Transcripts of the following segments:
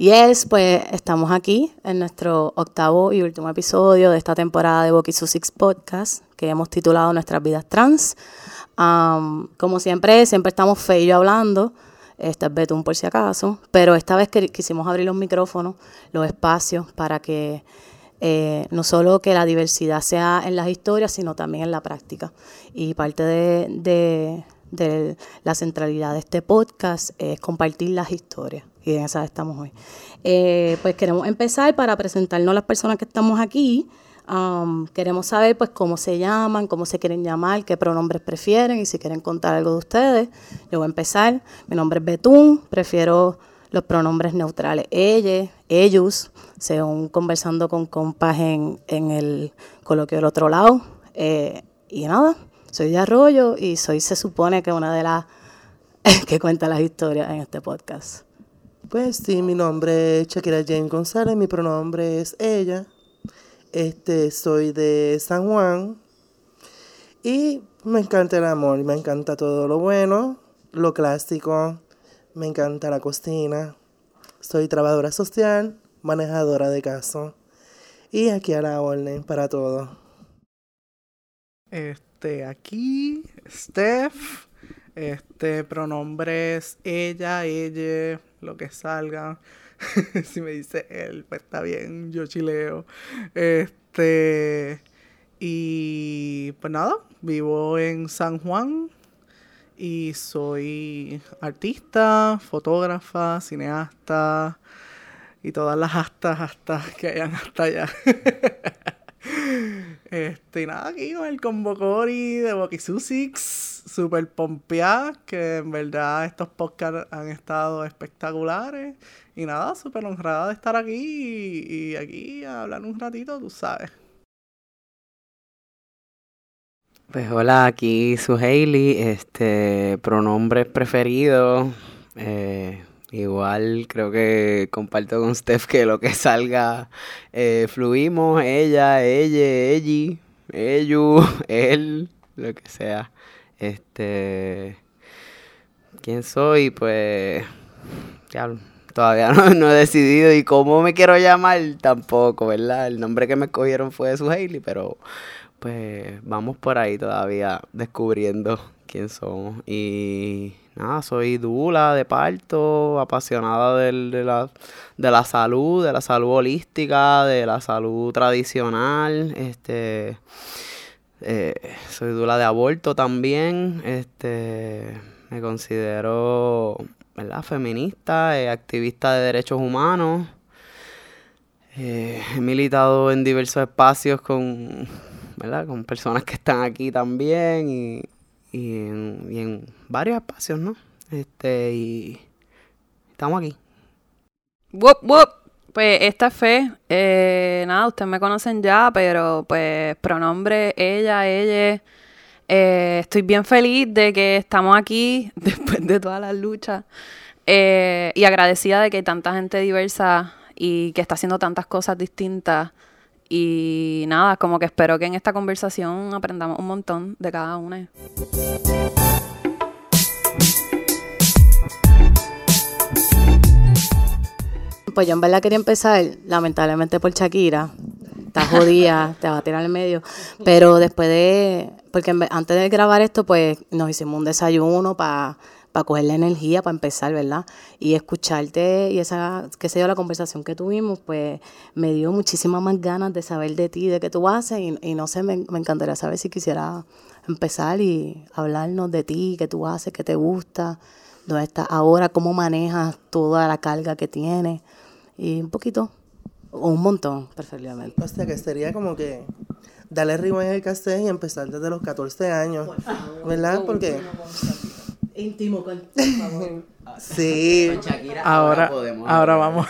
Yes, pues estamos aquí en nuestro octavo y último episodio de esta temporada de Boki Six Podcast que hemos titulado Nuestras vidas trans. como siempre, siempre estamos Fe hablando. Esta es Betún por si acaso, pero esta vez quisimos abrir los micrófonos, los espacios para que eh, no solo que la diversidad sea en las historias, sino también en la práctica. Y parte de, de la centralidad de este podcast es compartir las historias y en esa estamos hoy. Eh, pues queremos empezar para presentarnos a las personas que estamos aquí. Um, queremos saber pues cómo se llaman, cómo se quieren llamar, qué pronombres prefieren y si quieren contar algo de ustedes. Yo voy a empezar. Mi nombre es Betún, prefiero los pronombres neutrales ella, ellos, según conversando con compas en, en el coloquio del otro lado. Eh, y nada, soy de Arroyo y soy, se supone que una de las que cuenta las historias en este podcast. Pues sí, mi nombre es Shakira Jane González, mi pronombre es ella. Este, soy de San Juan y me encanta el amor, me encanta todo lo bueno, lo clásico, me encanta la cocina. Soy trabajadora social, manejadora de caso y aquí a la orden para todo. Este, aquí, Steph, este, pronombres ella, ella, lo que salga. si me dice él, pues está bien, yo chileo. Este. Y pues nada, vivo en San Juan y soy artista, fotógrafa, cineasta y todas las astas hasta que hayan hasta allá. este, y nada, aquí con el convocori de Bokisusix súper pompeada, que en verdad estos podcasts han estado espectaculares. Y nada, súper honrada de estar aquí y, aquí a hablar un ratito, tú sabes. Pues hola, aquí su Hailey, este pronombre preferido. Eh, igual creo que comparto con Steph que lo que salga eh, fluimos, ella, ella, ella, ellos, él, lo que sea. Este. ¿Quién soy? Pues. todavía no, he decidido. Y cómo me quiero llamar tampoco, ¿verdad? El nombre que me escogieron fue su Hailey, pero. Pues vamos por ahí todavía descubriendo quién somos. Y nada, soy dula de parto, apasionada del, de, la, de la salud, de la salud holística, de la salud tradicional. Este eh, soy dula de aborto también. Este, me considero ¿verdad? feminista, eh, activista de derechos humanos. Eh, he militado en diversos espacios con, ¿verdad? con personas que están aquí también y, y, en, varios espacios, ¿no? Este, y estamos aquí. Whoop, whoop. Pues esta fe, eh, nada, ustedes me conocen ya, pero pues pronombre ella, ella. Eh, estoy bien feliz de que estamos aquí después de todas las luchas eh, y agradecida de que hay tanta gente diversa y que está haciendo tantas cosas distintas. Y nada, como que espero que en esta conversación aprendamos un montón de cada una. Pues yo en verdad quería empezar, lamentablemente por Shakira. Está jodida, te va a tirar en medio. Pero después de. Porque antes de grabar esto, pues nos hicimos un desayuno para para coger la energía, para empezar, ¿verdad? Y escucharte y esa, qué sé yo, la conversación que tuvimos, pues me dio muchísimas más ganas de saber de ti, de qué tú haces y, y no sé, me, me, encantaría saber si quisiera empezar y hablarnos de ti, qué tú haces, qué te gusta, dónde estás ahora, cómo manejas toda la carga que tienes y un poquito, o un montón, preferiblemente. O sea, que sería como que darle ritmo en el cassette y empezar desde los 14 años, ¿verdad? Porque... Íntimo con, por favor. Sí. ahora, podemos. Ahora vamos.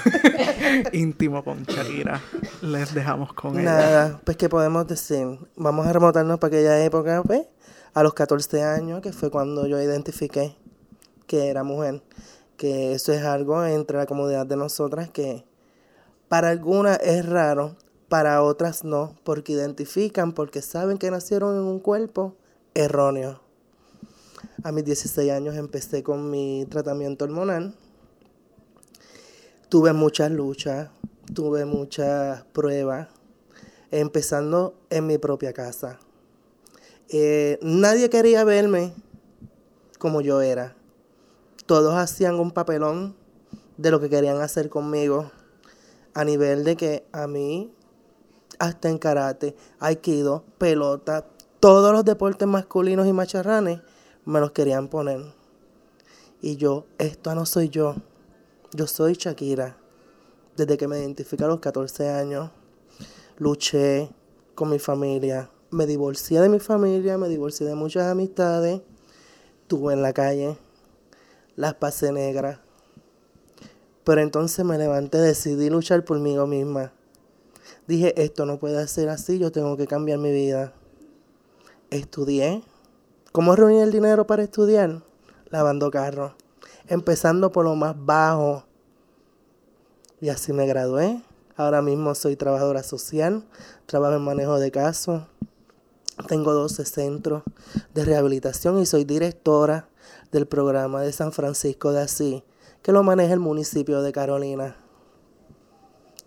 Íntimo con Shakira. Les dejamos con ella. Nada, pues que podemos decir. Vamos a remontarnos para aquella época, pues, a los 14 años, que fue cuando yo identifiqué que era mujer que eso es algo entre la comunidad de nosotras que para algunas es raro, para otras no, porque identifican, porque saben que nacieron en un cuerpo erróneo. A mis 16 años empecé con mi tratamiento hormonal. Tuve muchas luchas, tuve muchas pruebas, empezando en mi propia casa. Eh, nadie quería verme como yo era. Todos hacían un papelón de lo que querían hacer conmigo, a nivel de que a mí, hasta en karate, aikido, pelota, todos los deportes masculinos y macharranes, me los querían poner. Y yo, esto no soy yo. Yo soy Shakira. Desde que me identifico a los 14 años, luché con mi familia. Me divorcié de mi familia, me divorcié de muchas amistades. Tuve en la calle, las pasé negras. Pero entonces me levanté, decidí luchar por mí misma. Dije, esto no puede ser así, yo tengo que cambiar mi vida. Estudié. ¿Cómo reunir el dinero para estudiar? Lavando carros. Empezando por lo más bajo. Y así me gradué. Ahora mismo soy trabajadora social, trabajo en manejo de casos. Tengo 12 centros de rehabilitación y soy directora del programa de San Francisco de Asís, que lo maneja el municipio de Carolina.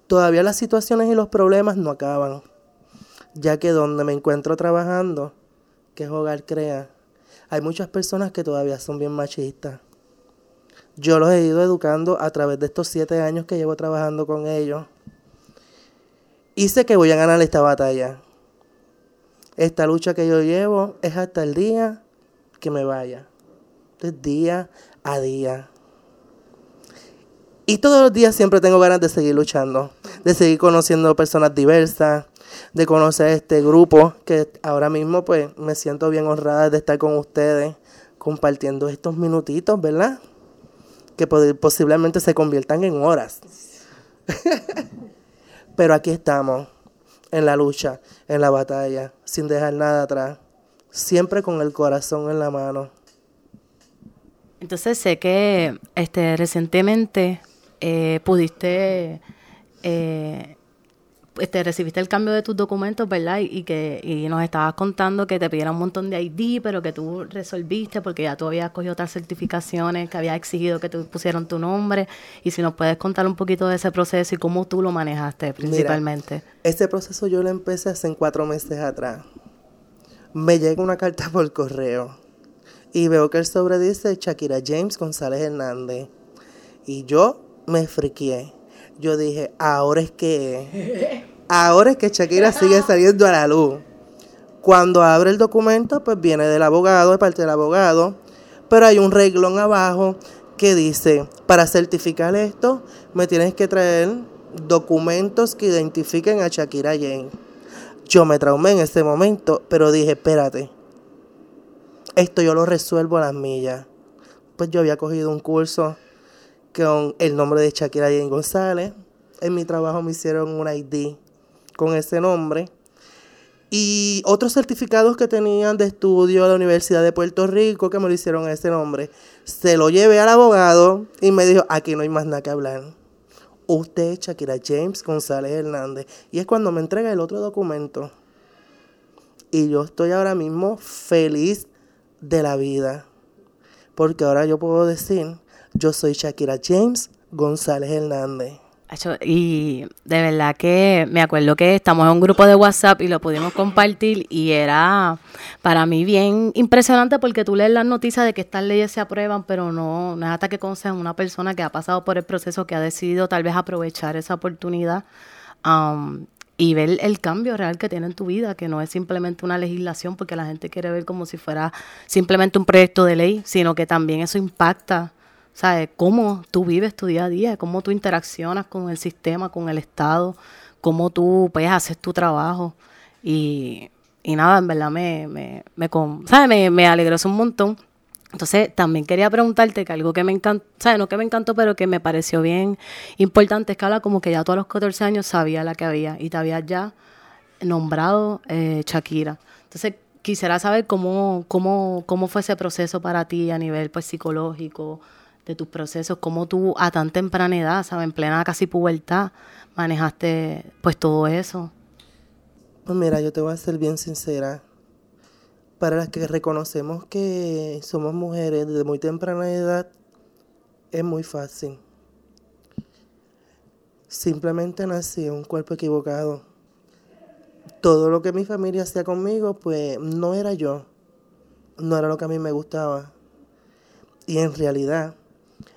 Todavía las situaciones y los problemas no acaban, ya que donde me encuentro trabajando, que es Hogar Crea, hay muchas personas que todavía son bien machistas. Yo los he ido educando a través de estos siete años que llevo trabajando con ellos. Y sé que voy a ganar esta batalla. Esta lucha que yo llevo es hasta el día que me vaya. Es día a día. Y todos los días siempre tengo ganas de seguir luchando, de seguir conociendo personas diversas, de conocer este grupo que ahora mismo pues me siento bien honrada de estar con ustedes compartiendo estos minutitos, ¿verdad? Que posiblemente se conviertan en horas. Pero aquí estamos, en la lucha, en la batalla, sin dejar nada atrás, siempre con el corazón en la mano. Entonces sé que este recientemente eh, pudiste, eh, este, recibiste el cambio de tus documentos, ¿verdad? Y, que y nos estabas contando que te pidieron un montón de ID, pero que tú resolviste porque ya tú habías cogido otras certificaciones que había exigido que te pusieran tu nombre. Y si nos puedes contar un poquito de ese proceso y cómo tú lo manejaste principalmente. este proceso yo lo empecé hace cuatro meses atrás. Me llega una carta por correo y veo que el sobre dice Shakira James González Hernández. Y yo me friqué. Yo dije, ahora es que, ahora es que Shakira sigue saliendo a la luz. Cuando abre el documento, pues viene del abogado, de parte del abogado, pero hay un reglón abajo que dice, para certificar esto, me tienes que traer documentos que identifiquen a Shakira Jane. Yo me traumé en ese momento, pero dije, espérate, esto yo lo resuelvo a las millas. Pues yo había cogido un curso con el nombre de Shakira Jane González. En mi trabajo me hicieron un ID con ese nombre. Y otros certificados que tenían de estudio de la Universidad de Puerto Rico que me lo hicieron ese nombre. Se lo llevé al abogado y me dijo, aquí no hay más nada que hablar. Usted es Shakira James González Hernández. Y es cuando me entrega el otro documento. Y yo estoy ahora mismo feliz de la vida. Porque ahora yo puedo decir yo soy Shakira James González Hernández. Y de verdad que me acuerdo que estamos en un grupo de WhatsApp y lo pudimos compartir y era para mí bien impresionante porque tú lees las noticias de que estas leyes se aprueban, pero no, no es hasta que conoces a una persona que ha pasado por el proceso, que ha decidido tal vez aprovechar esa oportunidad um, y ver el cambio real que tiene en tu vida, que no es simplemente una legislación porque la gente quiere ver como si fuera simplemente un proyecto de ley, sino que también eso impacta ¿sabes? Cómo tú vives tu día a día, cómo tú interaccionas con el sistema, con el Estado, cómo tú pues haces tu trabajo. Y, y nada, en verdad me, me, me, ¿sabes? me, me alegró un montón. Entonces, también quería preguntarte que algo que me encantó, ¿sabes? No que me encantó, pero que me pareció bien importante es que habla como que ya tú a los 14 años sabía la que había y te habías ya nombrado eh, Shakira. Entonces, quisiera saber cómo, cómo, cómo fue ese proceso para ti a nivel pues psicológico, de tus procesos, cómo tú a tan temprana edad, ¿sabes? En plena casi pubertad, manejaste pues todo eso. Pues mira, yo te voy a ser bien sincera. Para las que reconocemos que somos mujeres desde muy temprana edad, es muy fácil. Simplemente nací en un cuerpo equivocado. Todo lo que mi familia hacía conmigo, pues no era yo. No era lo que a mí me gustaba. Y en realidad,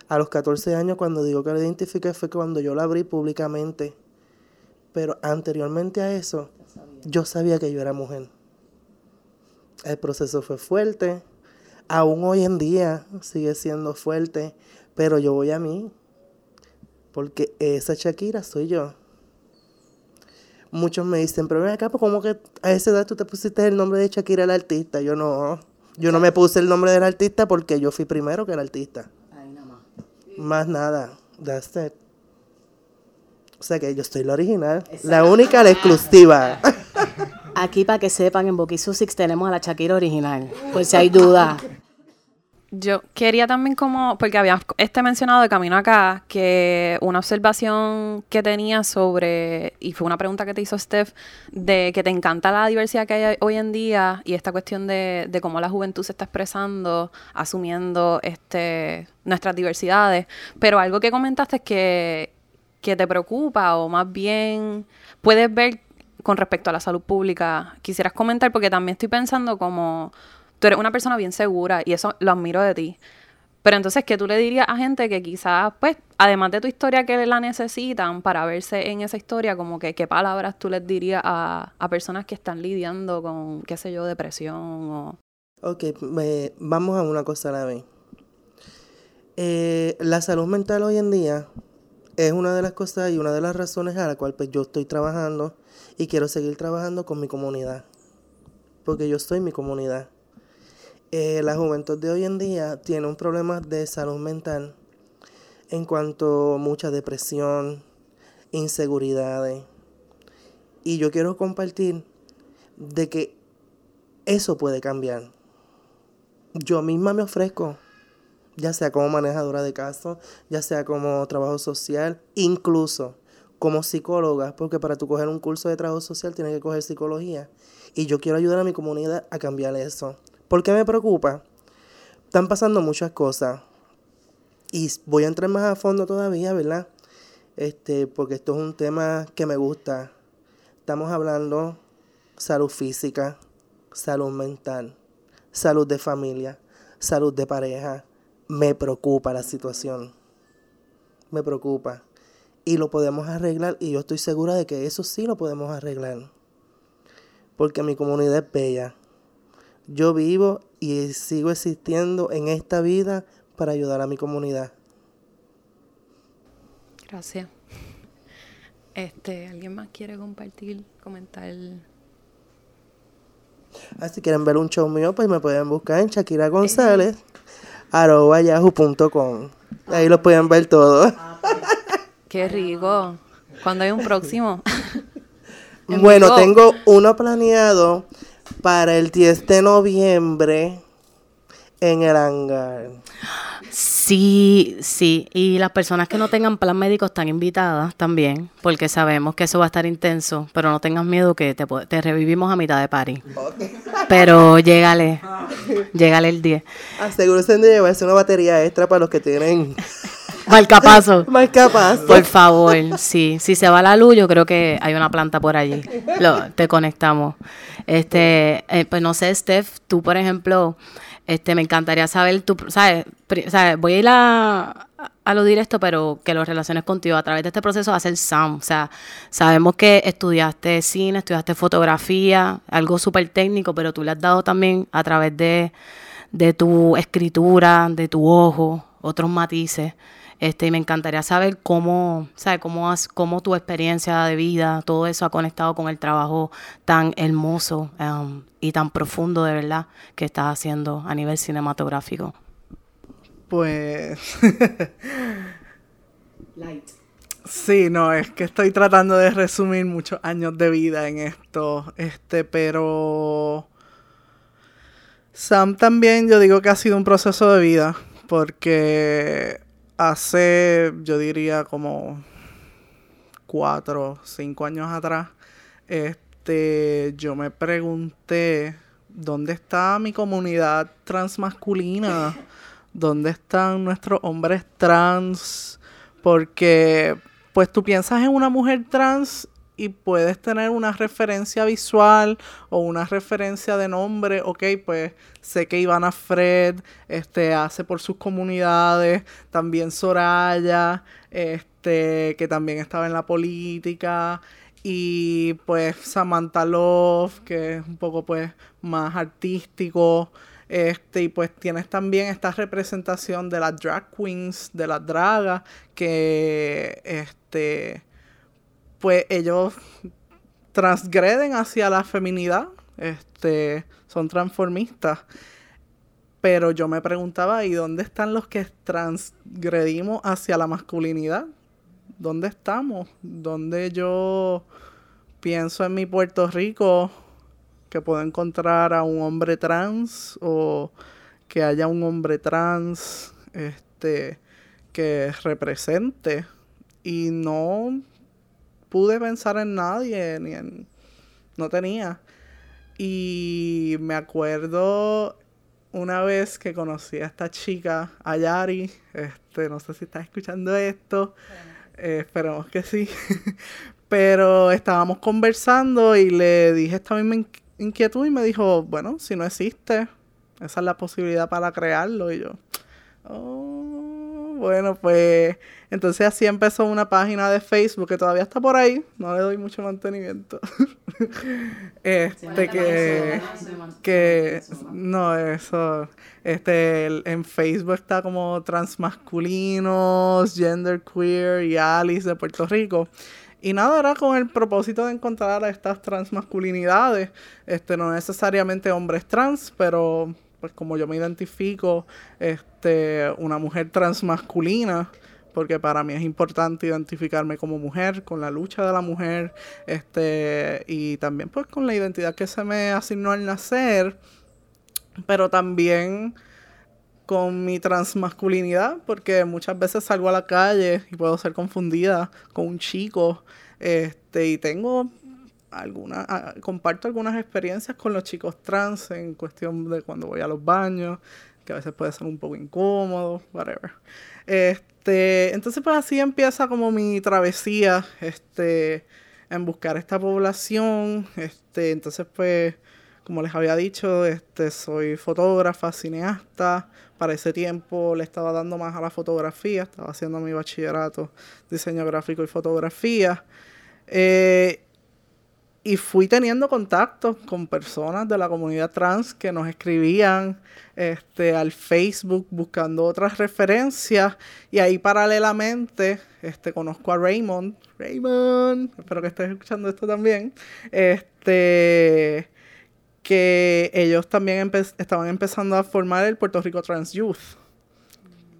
a los 14 años, cuando digo que la identifiqué, fue cuando yo la abrí públicamente. Pero anteriormente a eso, yo sabía que yo era mujer. El proceso fue fuerte. Aún hoy en día sigue siendo fuerte. Pero yo voy a mí. Porque esa Shakira soy yo. Muchos me dicen, pero ven acá, pues como que a esa edad tú te pusiste el nombre de Shakira el artista. Yo no. Yo no me puse el nombre del artista porque yo fui primero que el artista. Más. nada. That's it. O sea que yo estoy la original. La única, la exclusiva. Aquí para que sepan, en Boquisu Six tenemos a la Shakira original. Por si hay duda. Yo quería también como, porque habías este mencionado de camino acá, que una observación que tenía sobre, y fue una pregunta que te hizo Steph, de que te encanta la diversidad que hay hoy en día y esta cuestión de, de cómo la juventud se está expresando, asumiendo este nuestras diversidades. Pero algo que comentaste es que, que te preocupa o más bien puedes ver con respecto a la salud pública. Quisieras comentar porque también estoy pensando como tú eres una persona bien segura y eso lo admiro de ti. Pero entonces, ¿qué tú le dirías a gente que quizás, pues, además de tu historia que la necesitan para verse en esa historia, como que qué palabras tú les dirías a, personas que están lidiando con, qué sé yo, depresión o... Ok, vamos a una cosa a la vez. Eh, la salud mental hoy en día es una de las cosas y una de las razones a la cual pues, yo estoy trabajando y quiero seguir trabajando con mi comunidad. Porque yo soy mi comunidad. Eh, la juventud de hoy en día tiene un problema de salud mental en cuanto a mucha depresión, inseguridades. Y yo quiero compartir de que eso puede cambiar. Yo misma me ofrezco, ya sea como manejadora de casos, ya sea como trabajo social, incluso como psicóloga, porque para tú coger un curso de trabajo social tienes que coger psicología. Y yo quiero ayudar a mi comunidad a cambiar eso. ¿Por qué me preocupa? Están pasando muchas cosas. Y voy a entrar más a fondo todavía, ¿verdad? Este, porque esto es un tema que me gusta. Estamos hablando salud física, salud mental, salud de familia, salud de pareja. Me preocupa la situación. Me preocupa. Y lo podemos arreglar y yo estoy segura de que eso sí lo podemos arreglar. Porque mi comunidad es bella yo vivo y sigo existiendo en esta vida para ayudar a mi comunidad. Gracias. Este, ¿alguien más quiere compartir, comentar? Ah, si quieren ver un show mío, pues me pueden buscar en Shakira González, arroba yahoo.com. Ahí lo pueden ver todo. Qué rico. ¿Cuándo hay un próximo? bueno, tengo uno planeado para el 10 de noviembre en el hangar. Sí, sí. Y las personas que no tengan plan médico están invitadas también, porque sabemos que eso va a estar intenso, pero no tengas miedo que te, te revivimos a mitad de party. Pero llégale, llégale el 10. Asegúrense de llevarse una batería extra para los que tienen... Marcapaso. Marcapaso. Por favor, sí. Si se va la luz, yo creo que hay una planta por allí. Lo, te conectamos. Este, eh, pues no sé, Steph, tú, por ejemplo, este, me encantaría saber, tú, ¿sabes? Voy a ir a, a lo directo, pero que lo relaciones contigo a través de este proceso a ser Sam. O sea, sabemos que estudiaste cine, estudiaste fotografía, algo súper técnico, pero tú le has dado también a través de, de tu escritura, de tu ojo, otros matices. Este, y me encantaría saber cómo, ¿sabes? Cómo, has, cómo tu experiencia de vida, todo eso ha conectado con el trabajo tan hermoso um, y tan profundo de verdad que estás haciendo a nivel cinematográfico. Pues... Light. Sí, no, es que estoy tratando de resumir muchos años de vida en esto, este, pero Sam también yo digo que ha sido un proceso de vida, porque hace, yo diría como cuatro, cinco años atrás, este, yo me pregunté, ¿dónde está mi comunidad transmasculina? ¿Dónde están nuestros hombres trans? Porque pues tú piensas en una mujer trans y puedes tener una referencia visual o una referencia de nombre, ok, pues sé que Ivana Fred este, hace por sus comunidades, también Soraya, este, que también estaba en la política, y pues Samantha Love, que es un poco pues más artístico, este, y pues tienes también esta representación de las drag queens, de las dragas, que este pues ellos transgreden hacia la feminidad, este, son transformistas. Pero yo me preguntaba, ¿y dónde están los que transgredimos hacia la masculinidad? ¿Dónde estamos? ¿Dónde yo pienso en mi Puerto Rico que puedo encontrar a un hombre trans o que haya un hombre trans este que represente y no pude pensar en nadie, ni en... No tenía. Y me acuerdo una vez que conocí a esta chica, a Yari, este, no sé si está escuchando esto, eh, esperemos que sí, pero estábamos conversando y le dije esta misma inquietud y me dijo, bueno, si no existe, esa es la posibilidad para crearlo y yo, oh, bueno, pues entonces así empezó una página de Facebook que todavía está por ahí, no le doy mucho mantenimiento. este que, que no eso este en Facebook está como transmasculinos, genderqueer y Alice de Puerto Rico. Y nada, era con el propósito de encontrar a estas transmasculinidades, este no necesariamente hombres trans, pero pues como yo me identifico este una mujer transmasculina, porque para mí es importante identificarme como mujer, con la lucha de la mujer, este, y también pues con la identidad que se me asignó al nacer, pero también con mi transmasculinidad, porque muchas veces salgo a la calle y puedo ser confundida con un chico, este, y tengo alguna, ah, comparto algunas experiencias con los chicos trans en cuestión de cuando voy a los baños, que a veces puede ser un poco incómodo, whatever. Este, entonces pues así empieza como mi travesía, este, en buscar esta población, este, entonces pues, como les había dicho, este, soy fotógrafa, cineasta, para ese tiempo le estaba dando más a la fotografía, estaba haciendo mi bachillerato, diseño gráfico y fotografía, eh, y fui teniendo contacto con personas de la comunidad trans que nos escribían este, al Facebook buscando otras referencias y ahí paralelamente este, conozco a Raymond. Raymond, espero que estés escuchando esto también. Este, que ellos también estaban empezando a formar el Puerto Rico Trans Youth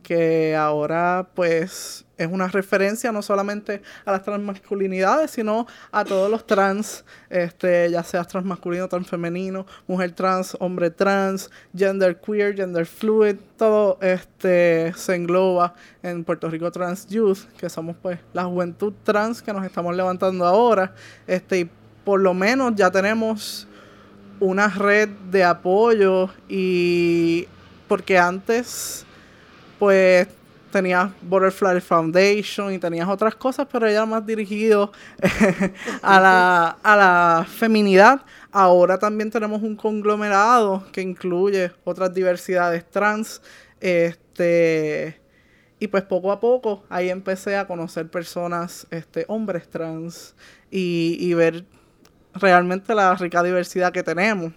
que ahora pues es una referencia no solamente a las transmasculinidades, sino a todos los trans, este, ya sea transmasculino, transfemenino, mujer trans, hombre trans, gender queer, gender fluid, todo este se engloba en Puerto Rico Trans Youth, que somos pues la juventud trans que nos estamos levantando ahora, este, y por lo menos ya tenemos una red de apoyo y porque antes pues tenías Butterfly Foundation y tenías otras cosas, pero era más dirigido a, la, a la feminidad. Ahora también tenemos un conglomerado que incluye otras diversidades trans. Este, y pues poco a poco ahí empecé a conocer personas, este, hombres trans, y, y ver realmente la rica diversidad que tenemos.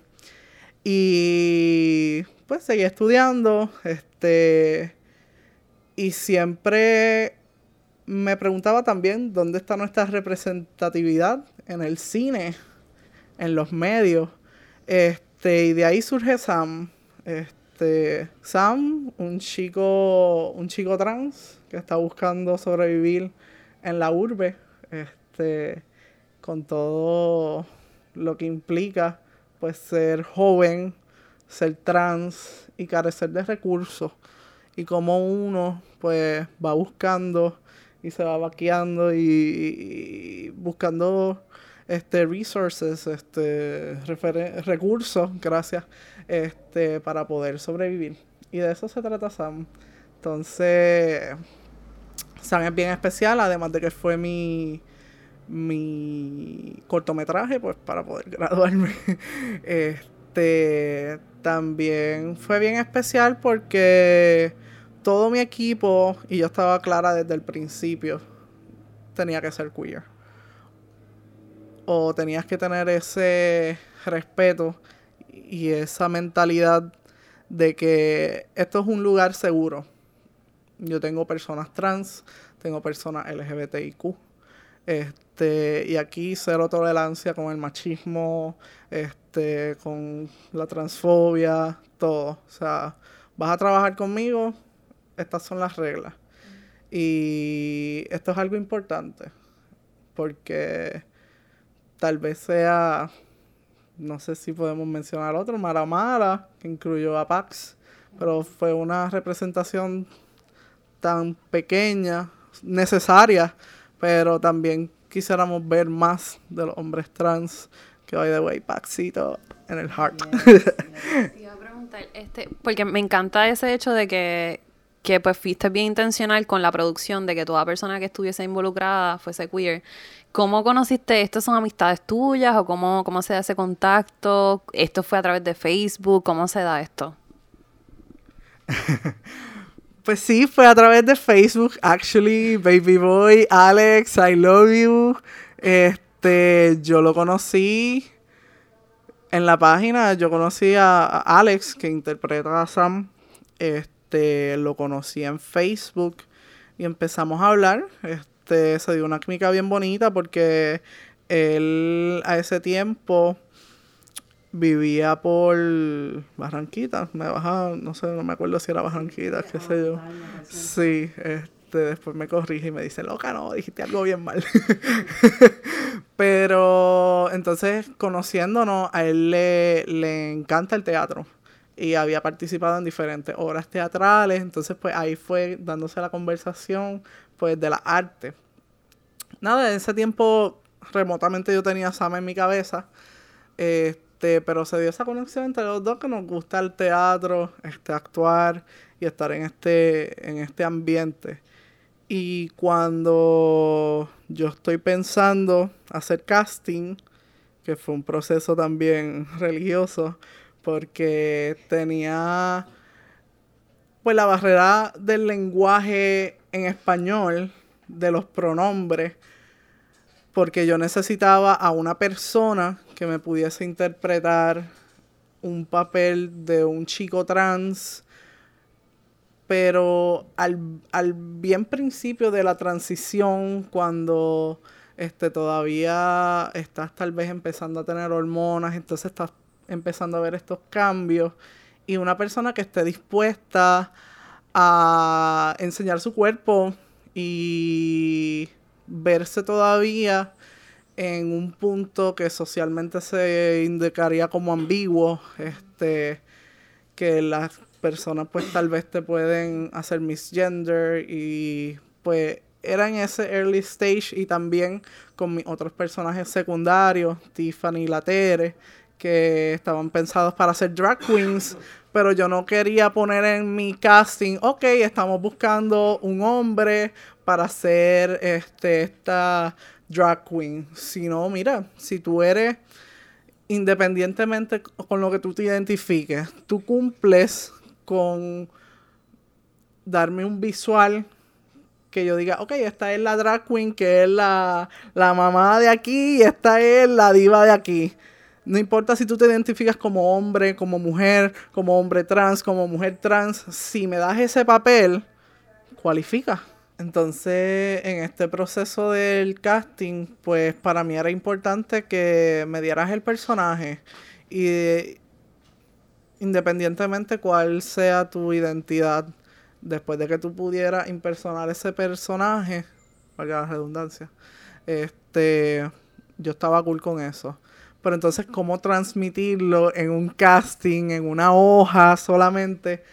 Y pues seguí estudiando, este y siempre me preguntaba también dónde está nuestra representatividad en el cine, en los medios. Este, y de ahí surge Sam. Este, Sam, un chico, un chico trans que está buscando sobrevivir en la urbe, este, con todo lo que implica pues ser joven, ser trans y carecer de recursos y como uno pues va buscando y se va vaqueando y, buscando este resources, este recursos, gracias, este para poder sobrevivir. Y de eso se trata Sam. Entonces, Sam es bien especial, además de que fue mi, mi cortometraje, pues para poder graduarme. Este también fue bien especial porque todo mi equipo, y yo estaba clara desde el principio, tenía que ser queer. O tenías que tener ese respeto y esa mentalidad de que esto es un lugar seguro. Yo tengo personas trans, tengo personas LGBTIQ. Este, y aquí cero tolerancia con el machismo, este, con la transfobia, todo. O sea, vas a trabajar conmigo, estas son las reglas. Y esto es algo importante, porque tal vez sea, no sé si podemos mencionar otro, Mara que incluyó a Pax, pero fue una representación tan pequeña, necesaria, pero también quisiéramos ver más de los hombres trans, que by the way, Paxito en el heart. Te iba a preguntar, este, porque me encanta ese hecho de que, que pues fuiste bien intencional con la producción, de que toda persona que estuviese involucrada fuese queer. ¿Cómo conociste? ¿Estas son amistades tuyas o cómo, cómo se da ese contacto? ¿Esto fue a través de Facebook? ¿Cómo se da esto? Pues sí, fue a través de Facebook, actually, Baby Boy, Alex, I love you. Este, yo lo conocí en la página, yo conocí a, Alex, que interpreta a Sam. Este, lo conocí en Facebook y empezamos a hablar. Este, se dio una química bien bonita porque él a ese tiempo vivía por Barranquita, me bajaba, no sé, no me acuerdo si era Barranquita, qué sé yo. Sí, este, después me corrige y me dice, loca, no, dijiste algo bien mal. Pero entonces, conociéndonos, a él le, le encanta el teatro y había participado en diferentes obras teatrales, entonces pues ahí fue dándose la conversación pues de la arte. Nada, en ese tiempo remotamente yo tenía a Sam en mi cabeza. Este, pero se dio esa conexión entre los dos que nos gusta el teatro, este, actuar y estar en este, en este ambiente. Y cuando yo estoy pensando hacer casting, que fue un proceso también religioso, porque tenía pues la barrera del lenguaje en español, de los pronombres, porque yo necesitaba a una persona que me pudiese interpretar un papel de un chico trans, pero al, al bien principio de la transición, cuando este, todavía estás tal vez empezando a tener hormonas, entonces estás empezando a ver estos cambios, y una persona que esté dispuesta a enseñar su cuerpo y verse todavía en un punto que socialmente se indicaría como ambiguo, este, que las personas pues tal vez te pueden hacer misgender y pues era en ese early stage y también con mis otros personajes secundarios, Tiffany y Latere, que estaban pensados para ser drag queens, pero yo no quería poner en mi casting, ok, estamos buscando un hombre para ser este, esta drag queen, sino, mira, si tú eres independientemente con lo que tú te identifiques, tú cumples con darme un visual que yo diga, ok, esta es la drag queen, que es la, la mamá de aquí, y esta es la diva de aquí. No importa si tú te identificas como hombre, como mujer, como hombre trans, como mujer trans, si me das ese papel, cualifica. Entonces, en este proceso del casting, pues para mí era importante que me dieras el personaje y independientemente cuál sea tu identidad, después de que tú pudieras impersonar ese personaje, valga la redundancia, este, yo estaba cool con eso. Pero entonces, ¿cómo transmitirlo en un casting, en una hoja solamente,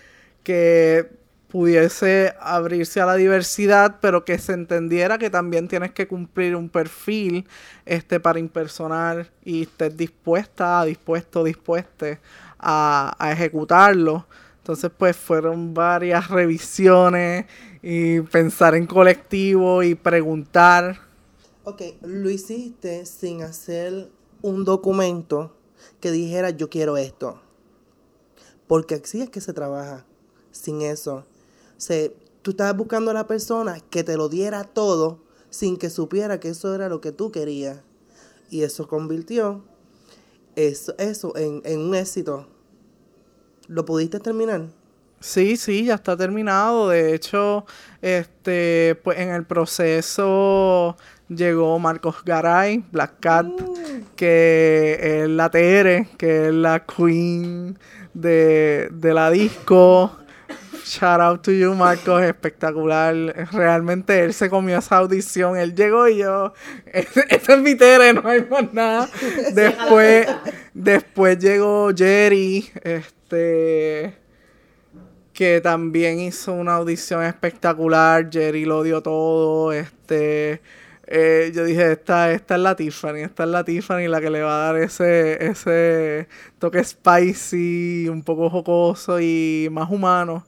que pudiese abrirse a la diversidad, pero que se entendiera que también tienes que cumplir un perfil este, para impersonar y estés dispuesta, dispuesto, dispuesta a, a ejecutarlo. Entonces, pues fueron varias revisiones y pensar en colectivo y preguntar. Ok, lo hiciste sin hacer un documento que dijera yo quiero esto. Porque así es que se trabaja, sin eso. O sea, tú estabas buscando a la persona que te lo diera todo sin que supiera que eso era lo que tú querías. Y eso convirtió eso, eso en, en un éxito. ¿Lo pudiste terminar? Sí, sí, ya está terminado. De hecho, este, pues en el proceso llegó Marcos Garay, Black Cat, que es la TR, que es la queen de, de la disco. Shout out to you, Marcos, espectacular. Realmente él se comió esa audición. Él llegó y yo, ese es mi tere, no hay más nada. Después, después llegó Jerry, este, que también hizo una audición espectacular. Jerry lo dio todo. Este, eh, yo dije, esta, esta es la Tiffany, esta es la Tiffany la que le va a dar ese, ese toque spicy, un poco jocoso y más humano.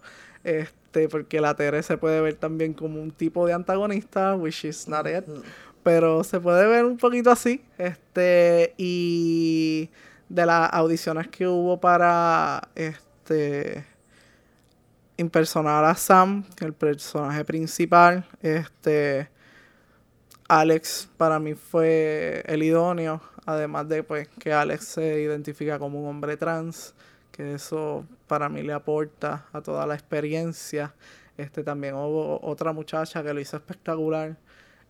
Este, porque la Tere se puede ver también como un tipo de antagonista, which is not it. Pero se puede ver un poquito así. Este, y de las audiciones que hubo para este impersonar a Sam, el personaje principal, este Alex para mí fue el idóneo, además de pues que Alex se identifica como un hombre trans, que eso para mí le aporta a toda la experiencia. Este también hubo otra muchacha que lo hizo espectacular.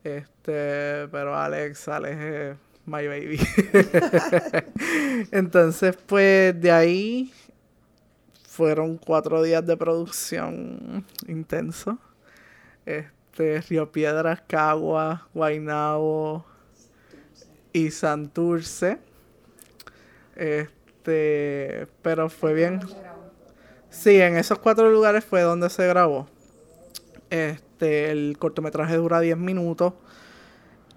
Este, pero Alex, Alex es my baby. Entonces, pues de ahí fueron cuatro días de producción intenso. Este, Río Piedras, Cagua, Guaynabo y Santurce. Este, pero fue bien. Sí, en esos cuatro lugares fue donde se grabó. Este, el cortometraje dura 10 minutos.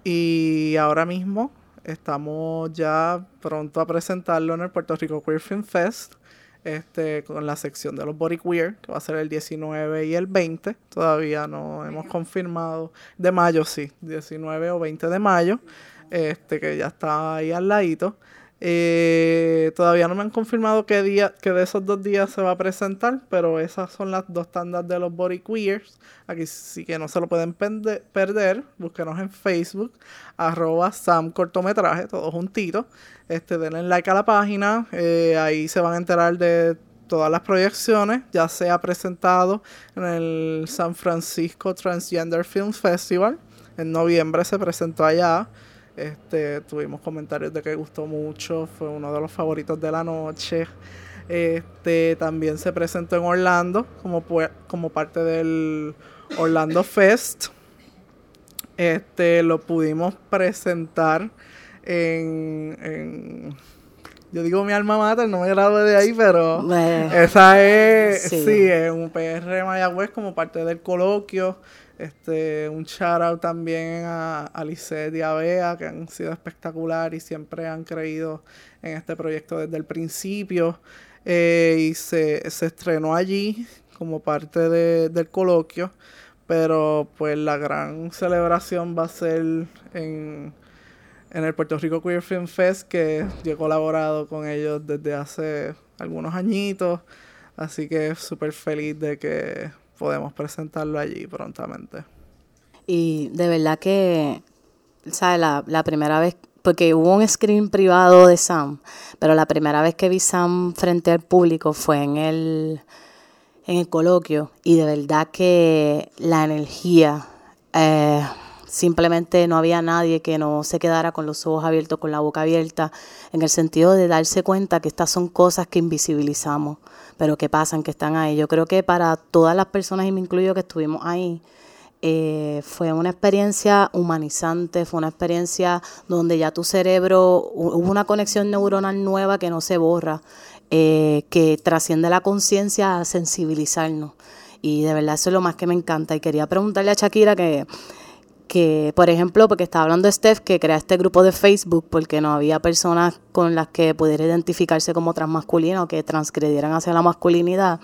Y ahora mismo estamos ya pronto a presentarlo en el Puerto Rico Queer Film Fest. Este, con la sección de los body queer, que va a ser el 19 y el 20. Todavía no hemos confirmado. De mayo, sí. 19 o 20 de mayo. Este, que ya está ahí al ladito. Eh, todavía no me han confirmado qué día, que de esos dos días se va a presentar, pero esas son las dos tandas de los Body Queers. Aquí sí que no se lo pueden perder. Búsquenos en Facebook, arroba Sam Cortometraje, todo juntito. Este, denle like a la página, eh, ahí se van a enterar de todas las proyecciones. Ya se ha presentado en el San Francisco Transgender Film Festival. En noviembre se presentó allá. Este, tuvimos comentarios de que gustó mucho, fue uno de los favoritos de la noche. Este, también se presentó en Orlando como, como parte del Orlando Fest. Este, lo pudimos presentar en, yo digo mi alma mater, no me gradué de ahí, pero esa es, sí. sí, es un PR Mayagüez como parte del coloquio. Este, un shout out también a, a y a que han sido espectacular y siempre han creído en este proyecto desde el principio. Eh, y se, estrenó allí como parte del coloquio, pero pues la gran celebración va a ser en, en el Puerto Rico Queer Film Fest, que yo he colaborado con ellos desde hace algunos añitos, así que súper feliz de que podemos presentarlo allí prontamente. Y de verdad que, ¿sabes? La, primera vez, porque hubo un screen privado de Sam, pero la primera vez que vi Sam frente al público fue en el, en el coloquio y de verdad que la energía, eh, simplemente no había nadie que no se quedara con los ojos abiertos, con la boca abierta, en el sentido de darse cuenta que estas son cosas que invisibilizamos pero que pasan, que están ahí. Yo creo que para todas las personas, y me incluyo que estuvimos ahí, eh, fue una experiencia humanizante, fue una experiencia donde ya tu cerebro, hubo una conexión neuronal nueva que no se borra, eh, que trasciende la conciencia a sensibilizarnos. Y de verdad eso es lo más que me encanta. Y quería preguntarle a Shakira que que, por ejemplo, porque estaba hablando Steph, que crea este grupo de Facebook porque no había personas con las que pudiera identificarse como transmasculina o que transgredieran hacia la masculinidad.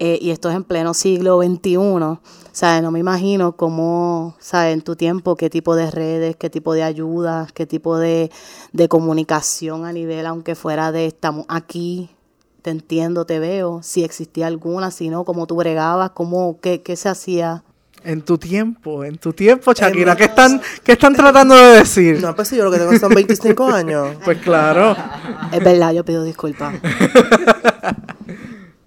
eh, y esto es en pleno siglo XXI, ¿sabes? No me imagino cómo, ¿sabes? En tu tiempo, qué tipo de redes, qué tipo de ayuda, qué tipo de, de comunicación a nivel, aunque fuera de estamos aquí, te entiendo, te veo, si existía alguna, si no, cómo tú bregabas, cómo, qué, qué se hacía. En tu tiempo, en tu tiempo, Shakira, ¿qué están, ¿qué están tratando de decir? No, pues si yo lo que tengo son 25 años. Pues claro. Es verdad, yo pido disculpas.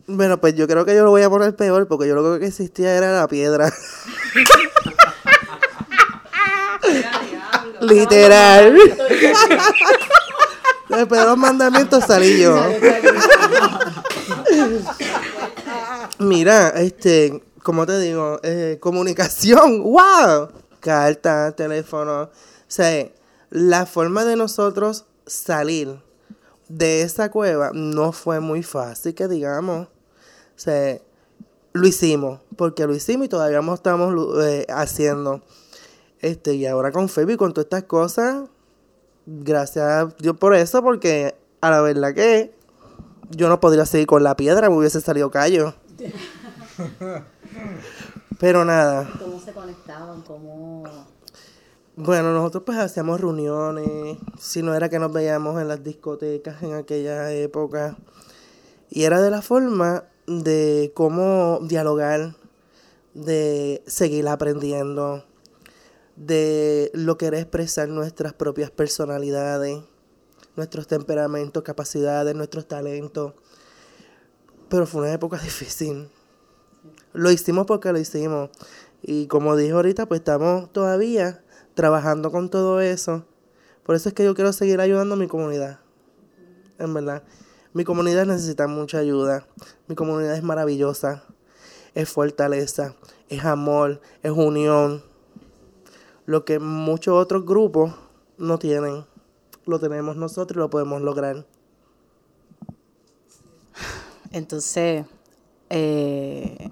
Bueno, pues yo creo que yo lo voy a poner peor porque yo lo que existía era la piedra. Literal. Después de los mandamientos salí yo. Mira, este, como te digo, eh, comunicación, wow. Carta, teléfono. O sea, la forma de nosotros salir de esa cueva no fue muy fácil, que digamos. O sea, lo hicimos, porque lo hicimos y todavía lo estamos eh, haciendo. Este, y ahora con Febi, con todas estas cosas, gracias a Dios por eso, porque a la verdad que yo no podría seguir con la piedra, me hubiese salido callo. Pero nada. ¿Cómo se conectaban? ¿Cómo...? Bueno, nosotros pues hacíamos reuniones, si no era que nos veíamos en las discotecas en aquella época. Y era de la forma de cómo dialogar, de seguir aprendiendo, de lo que era expresar nuestras propias personalidades, nuestros temperamentos, capacidades, nuestros talentos. Pero fue una época difícil. Lo hicimos porque lo hicimos. Y como dije ahorita, pues estamos todavía trabajando con todo eso. Por eso es que yo quiero seguir ayudando a mi comunidad. En verdad. Mi comunidad necesita mucha ayuda. Mi comunidad es maravillosa. Es fortaleza. Es amor. Es unión. Lo que muchos otros grupos no tienen. Lo tenemos nosotros y lo podemos lograr. Entonces, eh,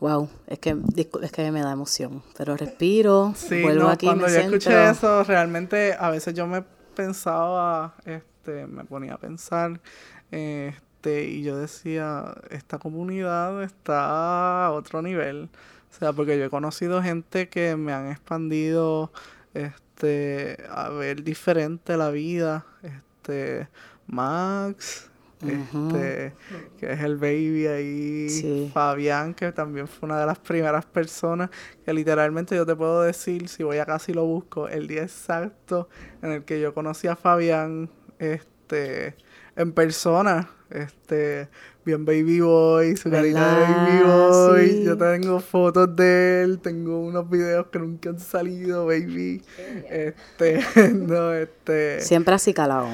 wow, es que, es que me da emoción, pero respiro, Sí, vuelvo no, aquí, cuando me yo centro. escuché eso, realmente a veces yo me pensaba, este, me ponía a pensar, este, y yo decía, esta comunidad está a otro nivel. O sea, porque yo he conocido gente que me han expandido, este, a ver diferente la vida, este, Max, este, que es el baby ahí, Sí. Fabián, que también fue una de las primeras personas que literalmente yo te puedo decir, si voy acá si lo busco, el día exacto en el que yo conocí a Fabián, este, en persona, este, bien baby boy, su carita de baby boy, Sí. yo tengo fotos de él, tengo unos videos que nunca han salido, baby, este, no, este... Siempre así calado.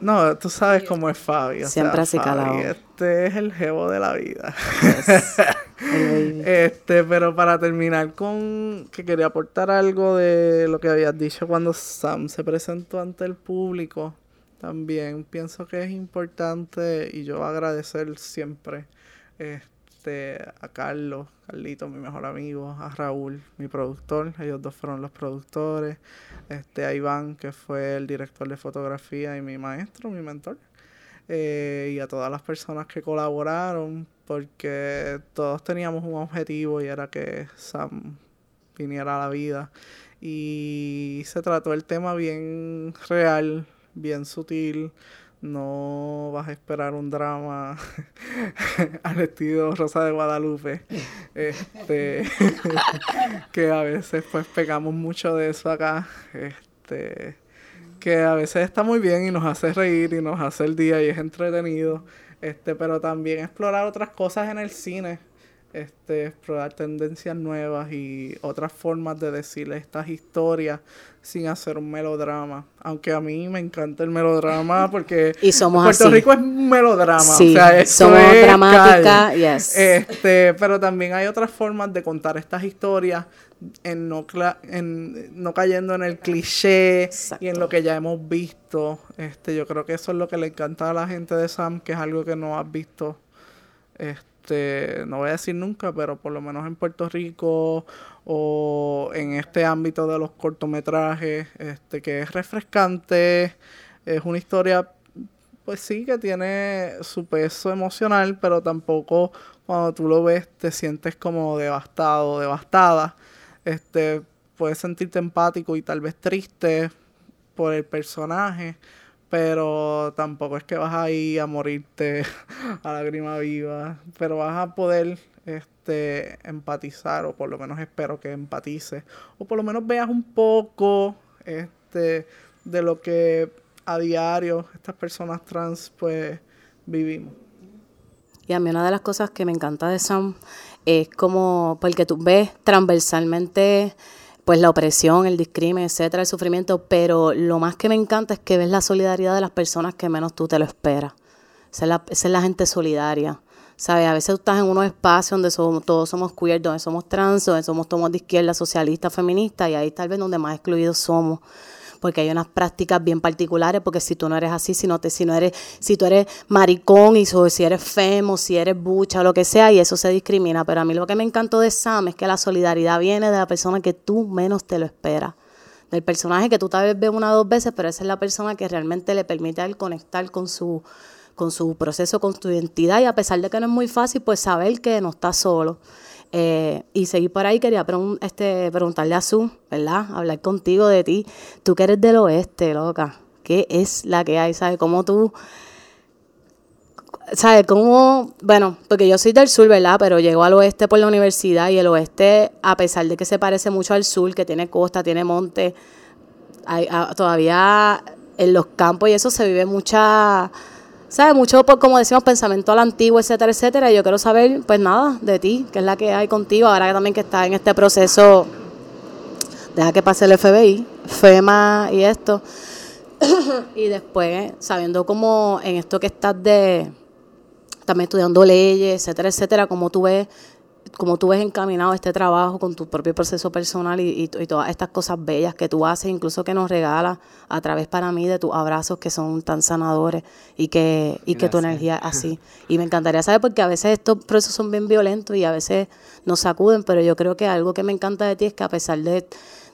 No, tú sabes cómo es Fabi. o Siempre sea, así Fabi, calado. Este es el jevo de la vida. Este, pero para terminar con que quería aportar algo de lo que habías dicho cuando Sam se presentó ante el público. También pienso que es importante y yo agradecer siempre este a Carlos, Carlito, mi mejor amigo, a Raúl, mi productor, ellos dos fueron los productores, este a Iván, que fue el director de fotografía y mi maestro, mi mentor eh, y a todas las personas que colaboraron, porque todos teníamos un objetivo y era que Sam viniera a la vida. Y se trató el tema bien real, bien sutil. No vas a esperar un drama al estilo Rosa de Guadalupe. Este, que a veces pues pegamos mucho de eso acá. Este, que a veces está muy bien y nos hace reír y nos hace el día y es entretenido. Este, pero también explorar otras cosas en el cine. Este, explorar tendencias nuevas y otras formas de decir estas historias sin hacer un melodrama. Aunque a mí me encanta el melodrama porque Y somos Puerto así. Rico es un melodrama. Sí, o sea, somos es dramática, yes. Este, pero también hay otras formas de contar estas historias en no, cla- en no cayendo en el cliché Exacto. y en lo que ya hemos visto. Este, yo creo que eso es lo que le encanta a la gente de Sam, que es algo que no has visto. Este, no voy a decir nunca, pero por lo menos en Puerto Rico o en este ámbito de los cortometrajes, este, que es refrescante, es una historia pues sí que tiene su peso emocional, pero tampoco cuando tú lo ves te sientes como devastado, devastada. Este, puedes sentirte empático y tal vez triste por el personaje, pero tampoco es que vas a ir a morirte a lágrima viva, pero vas a poder este empatizar o por lo menos espero que empatices o por lo menos veas un poco este de lo que a diario estas personas trans pues vivimos. Y a mí una de las cosas que me encanta de Sam es como, porque tú ves transversalmente pues la opresión, el discrimen, etcétera, el sufrimiento, pero lo más que me encanta es que ves la solidaridad de las personas que menos tú te lo esperas. Esa es la, esa es la gente solidaria. ¿Sabes? A veces tú estás en unos espacios donde somos, todos somos queer, donde somos trans, donde somos todos de izquierda, socialista, feminista, y ahí tal vez donde más excluidos somos porque hay unas prácticas bien particulares, porque si tú no eres así, si, no te, si, no eres, si tú eres maricón, y si eres femo, si eres bucha, o lo que sea, y eso se discrimina. Pero a mí lo que me encantó de Sam es que la solidaridad viene de la persona que tú menos te lo esperas. Del personaje que tú tal vez ves una o dos veces, pero esa es la persona que realmente le permite conectar con su, con su proceso, con su identidad, y a pesar de que no es muy fácil, pues saber que no está solo. Eh, y seguir por ahí, quería este, preguntarle a Su, ¿verdad? Hablar contigo de ti. Tú que eres del oeste, loca. ¿Qué es la que hay? ¿Sabes? ¿Cómo tú... ¿Sabes? ¿Cómo...? Bueno, porque yo soy del sur, ¿verdad? Pero llego al oeste por la universidad y el oeste, a pesar de que se parece mucho al sur, que tiene costa, tiene monte, hay, ah, todavía en los campos y eso se vive mucha ¿sabes? Mucho, por, como decimos, pensamiento al antiguo, etcétera, etcétera. Yo quiero saber, pues nada, de ti, qué es la que hay contigo, ahora que también que estás en este proceso, deja que pase el FBI, FEMA y esto. y después, sabiendo cómo en esto que estás de, también estudiando leyes, etcétera, etcétera, cómo tú ves como tú ves encaminado este trabajo con tu propio proceso personal y, todas estas cosas bellas que tú haces, incluso que nos regalas a través para mí de tus abrazos que son tan sanadores y que, y que tu energía es así. Y me encantaría saber porque a veces estos procesos son bien violentos y a veces nos sacuden, pero yo creo que algo que me encanta de ti es que a pesar de,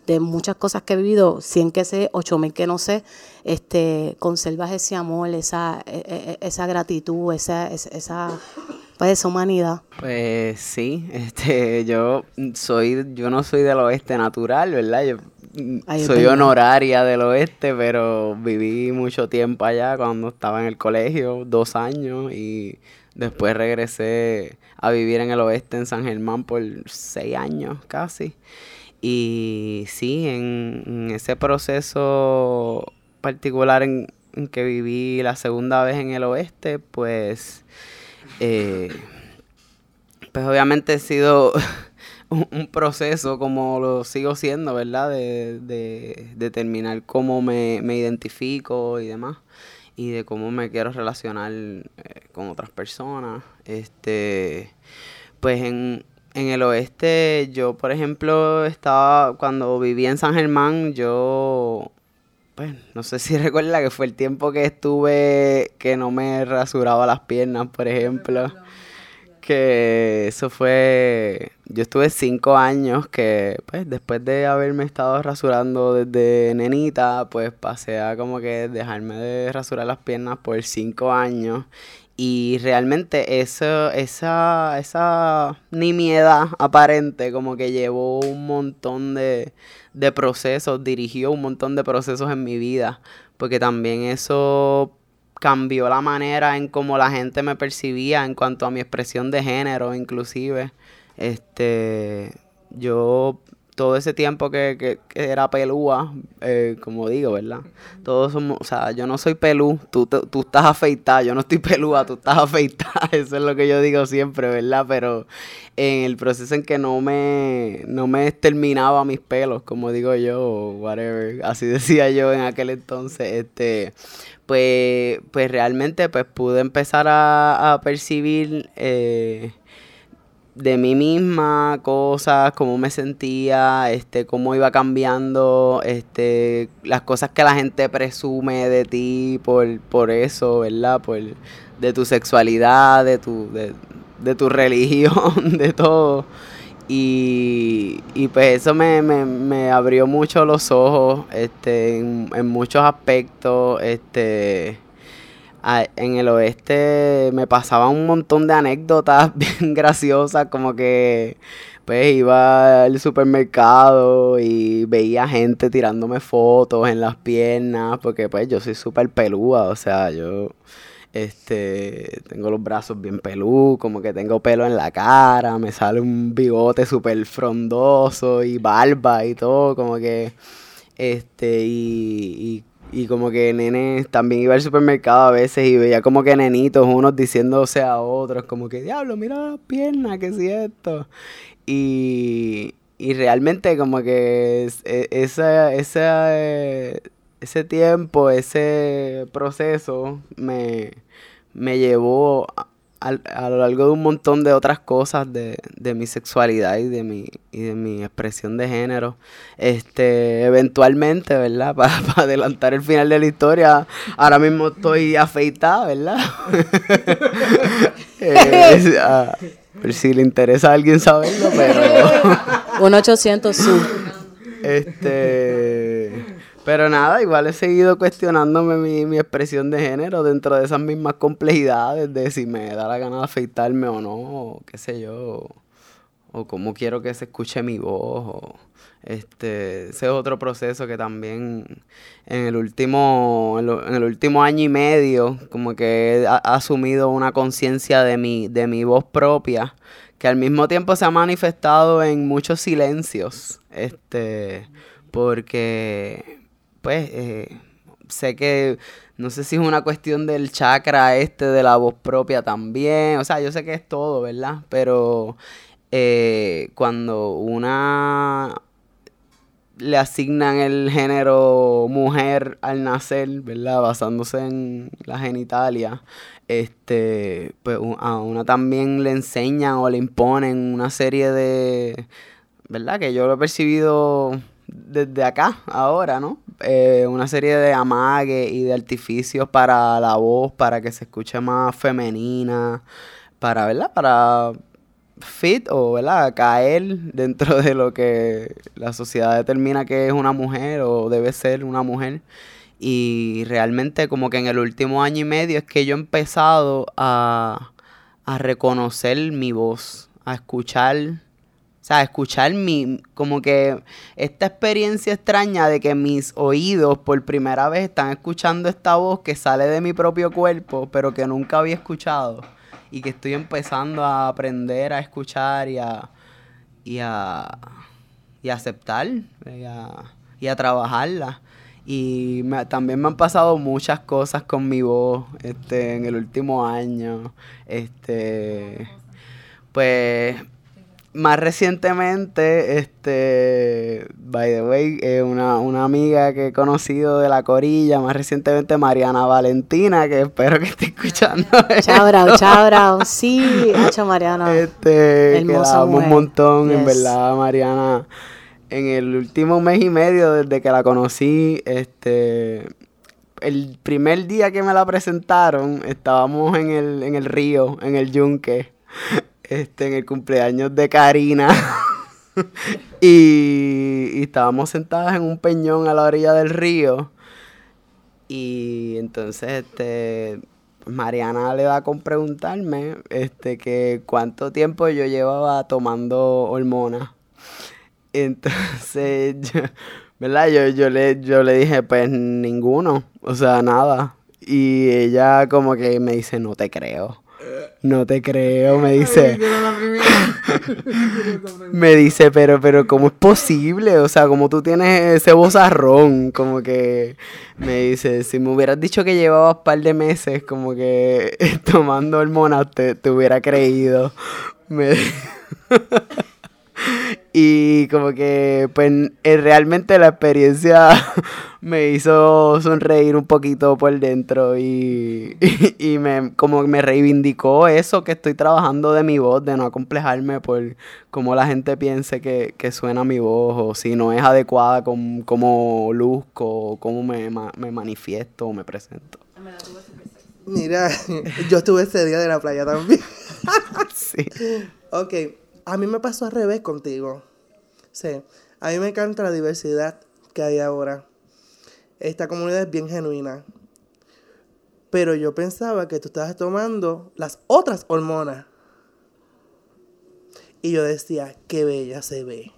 de muchas cosas que he vivido, 100 que sé, 8000 que no sé, este, conservas ese amor, esa, e, e, e, esa gratitud, esa, esa pues esa humanidad. Pues sí, este, yo soy, yo no soy del oeste natural, ¿verdad? Yo soy honoraria del oeste, pero viví mucho tiempo allá cuando estaba en el colegio, dos años, y después regresé a vivir en el oeste en San Germán por seis años casi. Y sí, en, ese proceso particular en que viví la segunda vez en el oeste, pues eh, pues obviamente ha sido un, proceso como lo sigo siendo, ¿verdad? De, de determinar cómo me, identifico y demás. Y de cómo me quiero relacionar eh, con otras personas. Este, pues en, en el oeste, yo, por ejemplo, estaba, cuando vivía en San Germán, yo pues no sé si recuerda que fue el tiempo que estuve que no me rasuraba las piernas, por ejemplo. Que eso fue, yo estuve cinco años que pues después de haberme estado rasurando desde nenita, pues pasé a como que dejarme de rasurar las piernas por cinco años y realmente eso, esa, esa nimiedad aparente como que llevó un montón de, de procesos, dirigió un montón de procesos en mi vida, porque también eso cambió la manera en cómo la gente me percibía en cuanto a mi expresión de género, inclusive. Este, yo todo ese tiempo que, que, era pelúa, eh, como digo, ¿verdad? Todos somos, o sea, yo no soy pelú, tú, tú estás afeitada, yo no estoy pelúa, tú estás afeitada, eso es lo que yo digo siempre, ¿verdad? Pero en el proceso en que no me, no me terminaba mis pelos, como digo yo, whatever, así decía yo en aquel entonces, este, pues, pues realmente pues pude empezar a, a percibir... Eh, de mí misma, cosas, cómo me sentía, este, cómo iba cambiando, este, las cosas que la gente presume de ti por, por eso, ¿verdad? Por, de tu sexualidad, de tu, de, tu religión, de todo. Y, y pues eso me, me, me, abrió mucho los ojos, este, en, en muchos aspectos, este, en el oeste me pasaban un montón de anécdotas bien graciosas, como que pues iba al supermercado y veía gente tirándome fotos en las piernas, porque pues yo soy súper pelúa, o sea, yo este tengo los brazos bien pelú, como que tengo pelo en la cara, me sale un bigote súper frondoso y barba y todo, como que este, y, y, y como que nenes, también iba al supermercado a veces y veía como que nenitos, unos diciéndose a otros, como que, diablo, mira las piernas, que esto. Y, y realmente como que es- e- esa, ese tiempo, ese proceso me, me llevó al- a lo largo de un montón de otras cosas de, de mi sexualidad y de mi, y de mi expresión de género. Este, eventualmente, ¿verdad? Para adelantar el final de la historia, ahora mismo estoy afeitada, ¿verdad? Eh, a si le interesa a alguien saberlo, pero... 1-800 su. Este. Pero nada, igual he seguido cuestionándome mi, mi expresión de género dentro de esas mismas complejidades de si me da la gana de afeitarme o no, o qué sé yo, o cómo quiero que se escuche mi voz, este, ese es otro proceso que también en el último, en, lo- en el último año y medio, como que he asumido una conciencia de mi, de mi voz propia, que al mismo tiempo se ha manifestado en muchos silencios, este, porque, pues, eh, sé que, no sé si es una cuestión del chakra este de la voz propia también, o sea, yo sé que es todo, ¿verdad? Pero eh, cuando una le asignan el género mujer al nacer, ¿verdad? Basándose en la genitalia, este, pues a una también le enseñan o le imponen una serie de, ¿verdad? Que yo lo he percibido desde acá, ahora, ¿no? Eh, una serie de amague y de artificios para la voz, para que se escuche más femenina, para, ¿verdad? Para fit o ¿verdad? caer dentro de lo que la sociedad determina que es una mujer o debe ser una mujer. Y realmente como que en el último año y medio es que yo he empezado a, a reconocer mi voz, a escuchar, sea, a escuchar mi, como que esta experiencia extraña de que mis oídos por primera vez están escuchando esta voz que sale de mi propio cuerpo, pero que nunca había escuchado y que estoy empezando a aprender a escuchar y a, y a, y a aceptar y a, y a trabajarla. Y también me han pasado muchas cosas con mi voz este, en el último año. Este, pues más recientemente, este, by the way, eh, una, una amiga que he conocido de la Corilla, más recientemente Mariana Valentina, que espero que esté escuchando. Chao, bravo, chao, bravo. Sí, Hacho Mariana. Este, que la Hermosa un mujer. montón, en verdad, Mariana. En el último mes y medio desde que la conocí, este, el primer día que me la presentaron, estábamos en el, en el río, en el yunque, este, en el cumpleaños de Karina. y, estábamos sentadas en un peñón a la orilla del río. Y entonces, este, Mariana le da con preguntarme, este, que cuánto tiempo yo llevaba tomando hormonas. Entonces, ¿verdad? Yo, yo, le, yo le dije, pues ninguno, o sea, nada. Y ella como que me dice, no te creo. No te creo, me dice. me dice, pero, pero, ¿cómo es posible? O sea, como tú tienes ese bozarrón, como que me dice, si me hubieras dicho que llevabas par de meses como que tomando hormonas, te, te hubiera creído. Me Y como que, pues, eh, realmente la experiencia me hizo sonreír un poquito por dentro y, y, y me, como me reivindicó eso que estoy trabajando de mi voz, de no acomplejarme por cómo la gente piense que, que suena mi voz o si no es adecuada con cómo luzco o cómo me, me manifiesto o me presento. Mira, yo estuve ese día de la playa también. Sí. Ok, a mí me pasó al revés contigo. Sí, a mí me encanta la diversidad que hay ahora. Esta comunidad es bien genuina. Pero yo pensaba que tú estabas tomando las otras hormonas. Y yo decía, qué bella se ve.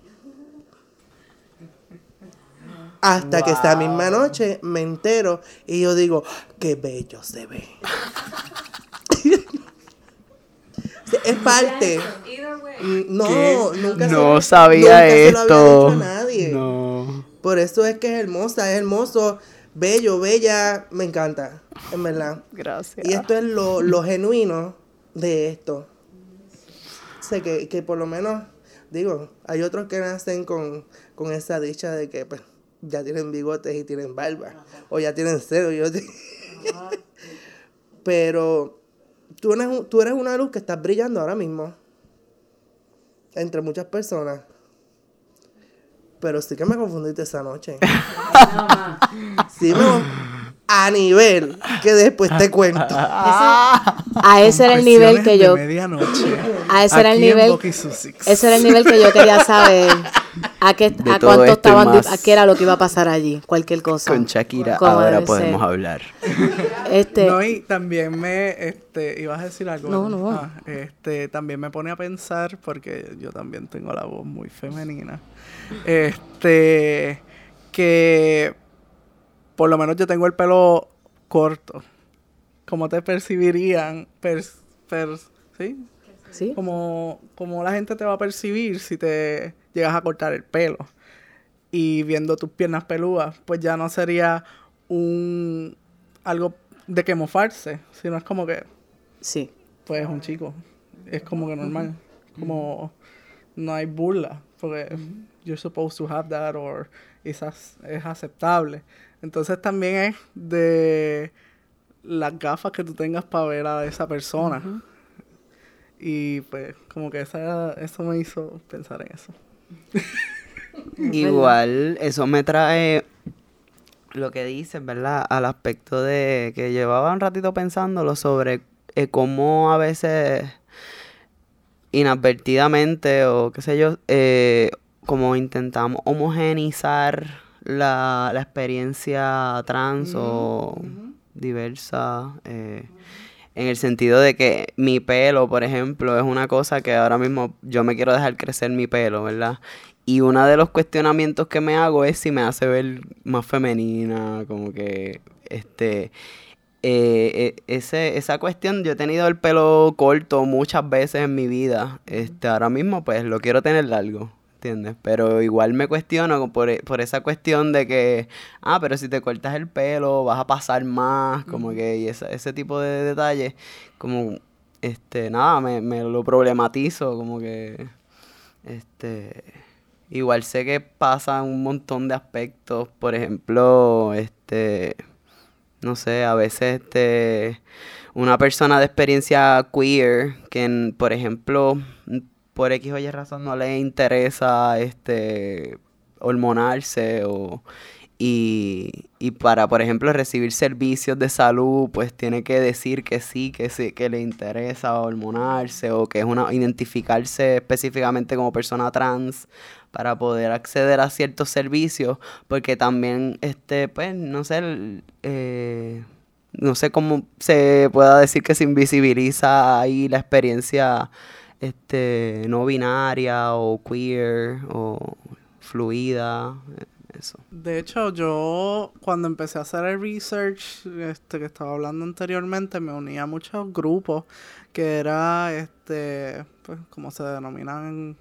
Hasta que esta misma noche me entero y yo digo, qué bello se ve. es parte. Mm, No, nunca se- No sabía nunca se lo había esto. dicho a nadie. No. Por eso es que es hermosa, es hermoso, bello, bella, me encanta, en verdad. Gracias. Y esto es lo, lo genuino de esto. Sé que, que por lo menos, digo, hay otros que nacen con, con esa dicha de que pues, ya tienen bigotes y tienen barba, o ya tienen cero. Yo Pero tú eres, tú eres una luz que estás brillando ahora mismo, entre muchas personas. Pero sí que me confundiste esa noche. Sí, me... A nivel que después te cuento. A ese era el nivel que yo... medianoche. A ese era el nivel... Ese era el nivel que yo quería saber. A, qué, a cuánto estaban... más. A qué era lo que iba a pasar allí. Cualquier cosa. Con Shakira ahora podemos ser. hablar. Este... No, y también me, este, ibas a decir algo. No, no. Ah, este, también me pone a pensar, porque yo también tengo la voz muy femenina, este, que por lo menos yo tengo el pelo corto. ¿Cómo te percibirían? Pers- pers- ¿Sí? ¿Sí? como, como la gente te va a percibir si te llegas a cortar el pelo. Y viendo tus piernas peludas, pues ya no sería un algo de que mofarse, sino es como que, Sí. pues es un chico. Es como que normal. Como no hay burla, porque you're supposed to have that or es, es aceptable. Entonces también es de las gafas que tú tengas para ver a esa persona. Y pues como que esa, eso me hizo pensar en eso. Igual, eso me trae lo que dices, ¿verdad? Al aspecto de que llevaba un ratito pensándolo sobre eh, cómo a veces inadvertidamente o qué sé yo, eh, como intentamos homogenizar la, la experiencia trans o diversa. eh, en el sentido de que mi pelo, por ejemplo, es una cosa que ahora mismo yo me quiero dejar crecer mi pelo, ¿verdad? Y uno de los cuestionamientos que me hago es si me hace ver más femenina, como que, este, eh, eh, ese, esa cuestión, yo he tenido el pelo corto muchas veces en mi vida, este, ahora mismo pues lo quiero tener largo, ¿entiendes? Pero igual me cuestiono por, por esa cuestión de que, ah, pero si te cortas el pelo vas a pasar más, como que, y esa- ese tipo de detalles, como, este, nada, me, me lo problematizo, como que, este, igual sé que pasan un montón de aspectos, por ejemplo, este, no sé, a veces este una persona de experiencia queer que en- por ejemplo por X o Y razón no le interesa este hormonarse o y, y para por ejemplo recibir servicios de salud pues tiene que decir que sí que sí que le interesa hormonarse o que es una identificarse específicamente como persona trans para poder acceder a ciertos servicios porque también este pues no sé eh, no sé cómo se pueda decir que se invisibiliza ahí la experiencia este no binaria o queer o fluida eh, eso De hecho, yo cuando empecé a hacer el research este, que estaba hablando anteriormente, me uní a muchos grupos que era, este, pues, como se denominan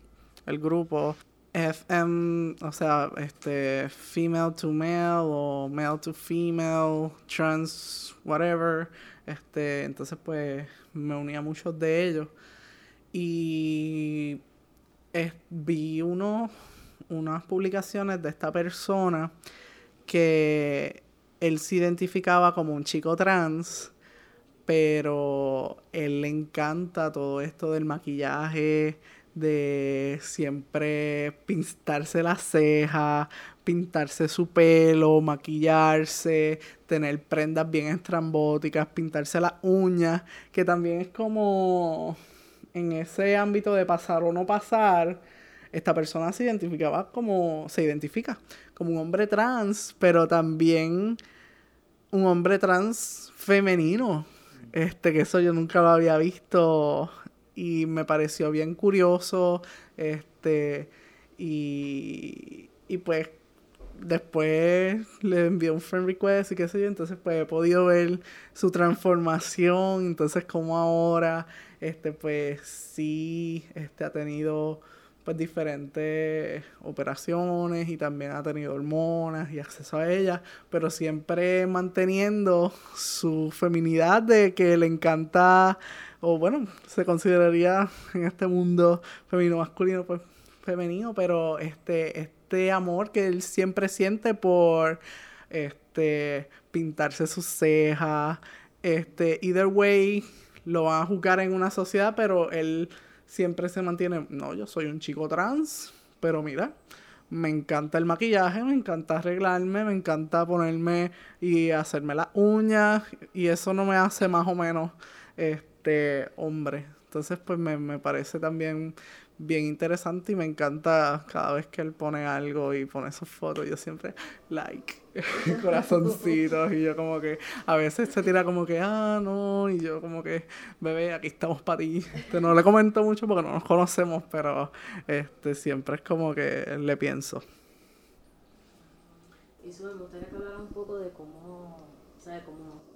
el grupo, FM, o sea, este, female to male o male to female, trans, whatever. Este, entonces, pues, me uní a muchos de ellos. Y es- vi unos, unas publicaciones de esta persona que él se identificaba como un chico trans, pero él le encanta todo esto del maquillaje, de siempre pintarse las cejas, pintarse su pelo, maquillarse, tener prendas bien estrambóticas, pintarse las uñas, que también es como en ese ámbito de pasar o no pasar, esta persona se identificaba como, se identifica como un hombre trans, pero también un hombre trans femenino. Este, que eso yo nunca lo había visto y me pareció bien curioso. Este, y, y pues después le envié un friend request y qué sé yo, entonces pues he podido ver su transformación, entonces como ahora, este pues sí, este ha tenido pues diferentes operaciones y también ha tenido hormonas y acceso a ellas, pero siempre manteniendo su feminidad de que le encanta, o bueno, se consideraría en este mundo femenino masculino, pues femenino, pero este, este amor que él siempre siente por este pintarse sus cejas, este, either way lo van a juzgar en una sociedad, pero él siempre se mantiene, no, yo soy un chico trans, pero mira, me encanta el maquillaje, me encanta arreglarme, me encanta ponerme y hacerme las uñas y eso no me hace más o menos este hombre. Entonces, pues me, me parece también bien interesante y me encanta cada vez que él pone algo y pone sus fotos, yo siempre like, corazoncitos y yo como que a veces se tira como que, ah, no, y yo como que, bebé, aquí estamos para ti. Este, no le comento mucho porque no nos conocemos, pero este siempre es como que le pienso. Y me gustaría que hablara un poco de cómo, ¿sabes? Cómo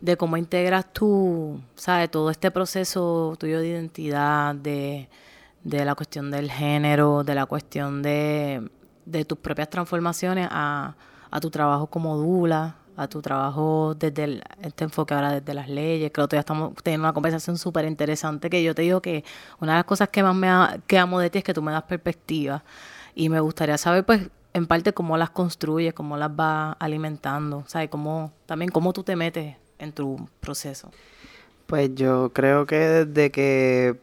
de cómo integras tú, ¿sabes? Todo este proceso tuyo de identidad, de de la cuestión del género, de la cuestión de, tus propias transformaciones a, tu trabajo como dula, a tu trabajo desde este enfoque ahora desde las leyes. Creo que ya estamos teniendo una conversación súper interesante que yo te digo que una de las cosas que más me que amo de ti es que tú me das perspectiva y me gustaría saber pues en parte cómo las construyes, cómo las vas alimentando, ¿sabes? Cómo, también cómo tú te metes en tu proceso. Pues yo creo que desde que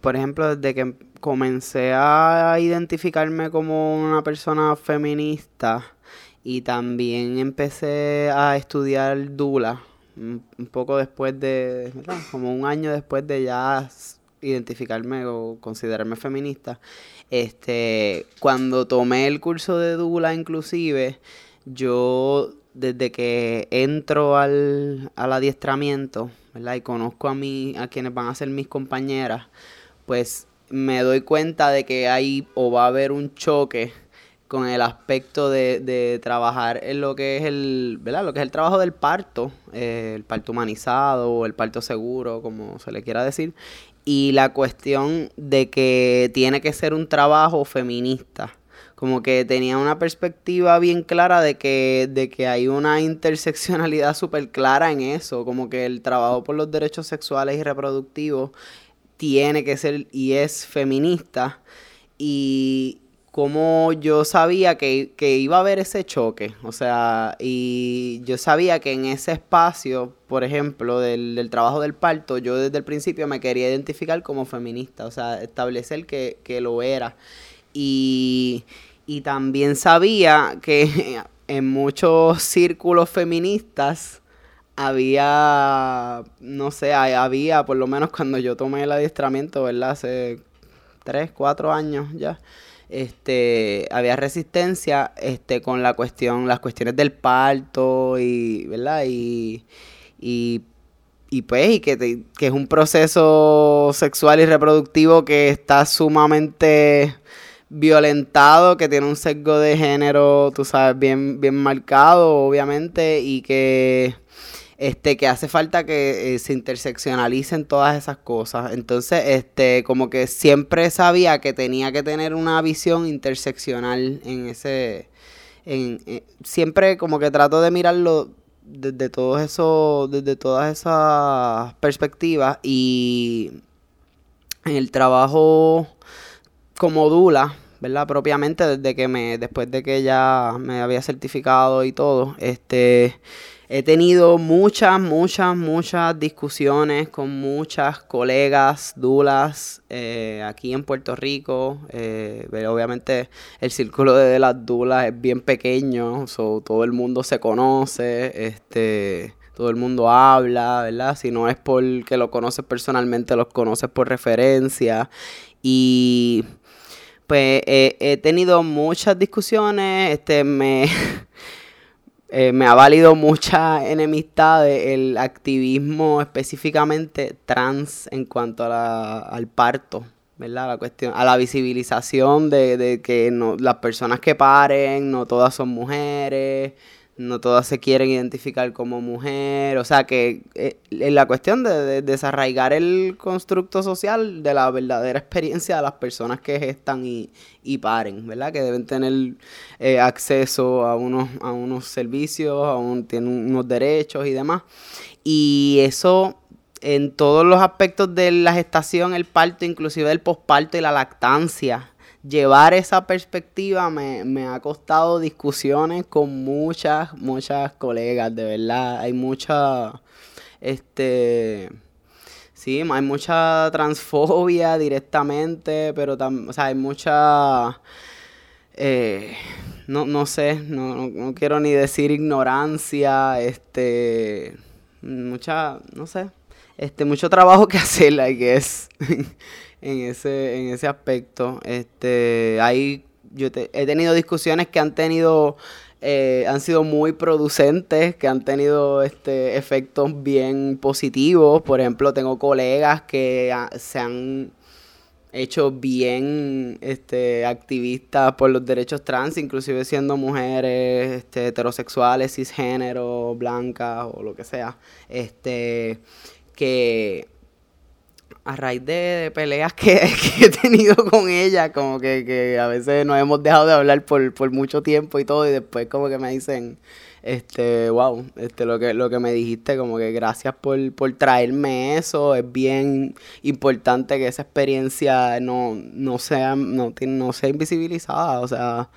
por ejemplo, desde que comencé a identificarme como una persona feminista y también empecé a estudiar Dula, un poco después de, como un año después de ya identificarme o considerarme feminista, este, cuando tomé el curso de Dula inclusive, yo desde que entro al, al adiestramiento, ¿verdad? Y conozco a mí, a quienes van a ser mis compañeras, pues me doy cuenta de que hay o va a haber un choque con el aspecto de, trabajar en lo que es el, ¿verdad? Lo que es el trabajo del parto, eh, el parto humanizado o el parto seguro, como se le quiera decir, y la cuestión de que tiene que ser un trabajo feminista. Como que tenía una perspectiva bien clara de que, de que hay una interseccionalidad súper clara en eso, como que el trabajo por los derechos sexuales y reproductivos tiene que ser y es feminista. Y como yo sabía que, iba a haber ese choque, o sea, y yo sabía que en ese espacio, por ejemplo, del, trabajo del parto, yo desde el principio me quería identificar como feminista, o sea, establecer que, que lo era. Y, y también sabía que en muchos círculos feministas, había, no sé, había, por lo menos cuando yo tomé el adiestramiento, ¿verdad? Hace tres, cuatro años ya, este, había resistencia, este, con la cuestión, las cuestiones del parto y, ¿verdad? Y, y, y pues, y que, que es un proceso sexual y reproductivo que está sumamente violentado, que tiene un sesgo de género, tú sabes, bien, bien marcado, obviamente, y que este, que hace falta que eh, se interseccionalicen todas esas cosas. Entonces, este, como que siempre sabía que tenía que tener una visión interseccional en ese, eh, siempre como que trato de mirarlo desde todos eso, desde todas esas perspectivas y en el trabajo como Dula, ¿verdad? Propiamente desde que me, después de que ya me había certificado y todo, este He tenido muchas, muchas, muchas discusiones con muchas colegas dulas eh, aquí en Puerto Rico. Eh, pero obviamente el círculo de las dulas es bien pequeño, todo el mundo se conoce, este, todo el mundo habla, ¿verdad? Si no es porque lo conoces personalmente, los conoces por referencia. Y pues he tenido muchas discusiones, este, me... eh, me ha valido mucha enemistad el activismo específicamente trans en cuanto al parto, ¿verdad? La cuestión, a la visibilización de, de que no, las personas que paren, no todas son mujeres, no todas se quieren identificar como mujer, o sea que eh, la cuestión de, desarraigar el constructo social de la verdadera experiencia de las personas que gestan y, y paren, ¿verdad? Que deben tener eh, acceso a unos, a unos servicios, a un, tienen unos derechos y demás. Y eso en todos los aspectos de la gestación, el parto, inclusive el posparto y la lactancia, llevar esa perspectiva me, me, ha costado discusiones con muchas, muchas colegas, de verdad. Hay mucha, este, sí, hay mucha transfobia directamente, pero también, o sea, hay mucha, eh, no, no sé, no, no, quiero ni decir ignorancia, este, mucha, no sé, este, mucho trabajo que hacer, que es en ese, en ese aspecto. Este, hay, yo he tenido discusiones que han tenido, eh, han sido muy producentes, que han tenido este, efectos bien positivos. Por ejemplo, tengo colegas que se han hecho bien este, activistas por los derechos trans, inclusive siendo mujeres este, heterosexuales, cisgénero, blancas o lo que sea. Este, que a raíz de, peleas que, he tenido con ella, como que, a veces nos hemos dejado de hablar por, mucho tiempo y todo, y después como que me dicen, este, wow, este, lo que, lo que me dijiste, como que gracias por, traerme eso, es bien importante que esa experiencia no, no sea, no, no sea invisibilizada, o sea,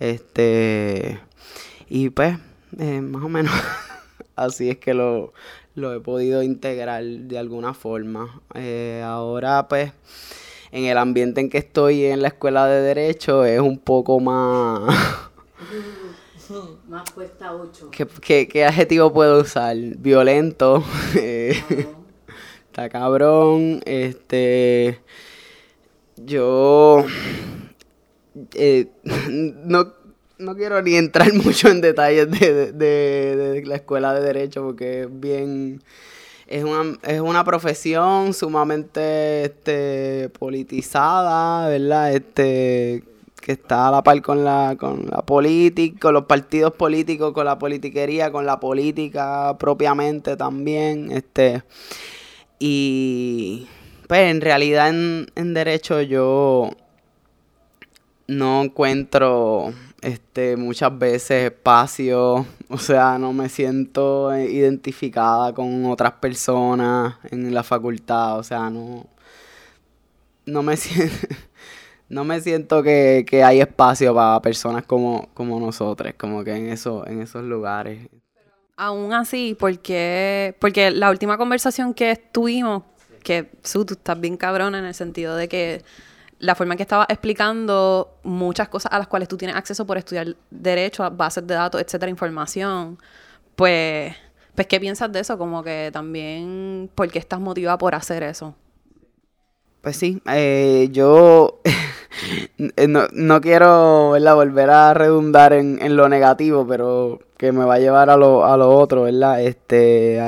este, y pues, eh, más o menos, así es que lo, lo he podido integrar de alguna forma. Eh, ahora pues en el ambiente en que estoy en la escuela de derecho es un poco más... más cuesta 8. ¿Qué, adjetivo puedo usar? Violento. Eh, está cabrón. Este... Yo... Eh, no no quiero ni entrar mucho en detalles de, la escuela de derecho porque es bien es una, es una profesión sumamente este, politizada, ¿verdad? Este que está a la par con la con la política, con los partidos políticos, con la politiquería, con la política propiamente también, este y pues en realidad en derecho yo no encuentro este, muchas veces espacio, o sea, no me siento identificada con otras personas en la facultad, o sea, no, no me siento, no me siento que, hay espacio para personas como, como nosotros, como que en, eso, en esos lugares. Aún así, porque, porque la última conversación que tuvimos, que tú estás bien cabrona en el sentido de que la forma en que estaba explicando muchas cosas a las cuales tú tienes acceso por estudiar derecho, bases de datos, etcétera, información, pues, pues ¿qué piensas de eso? Como que también, ¿por qué estás motivada por hacer eso? Pues sí, eh, yo eh, no, quiero volver a redundar en, lo negativo, pero que me va a llevar a lo, a lo otro, ¿verdad? Este,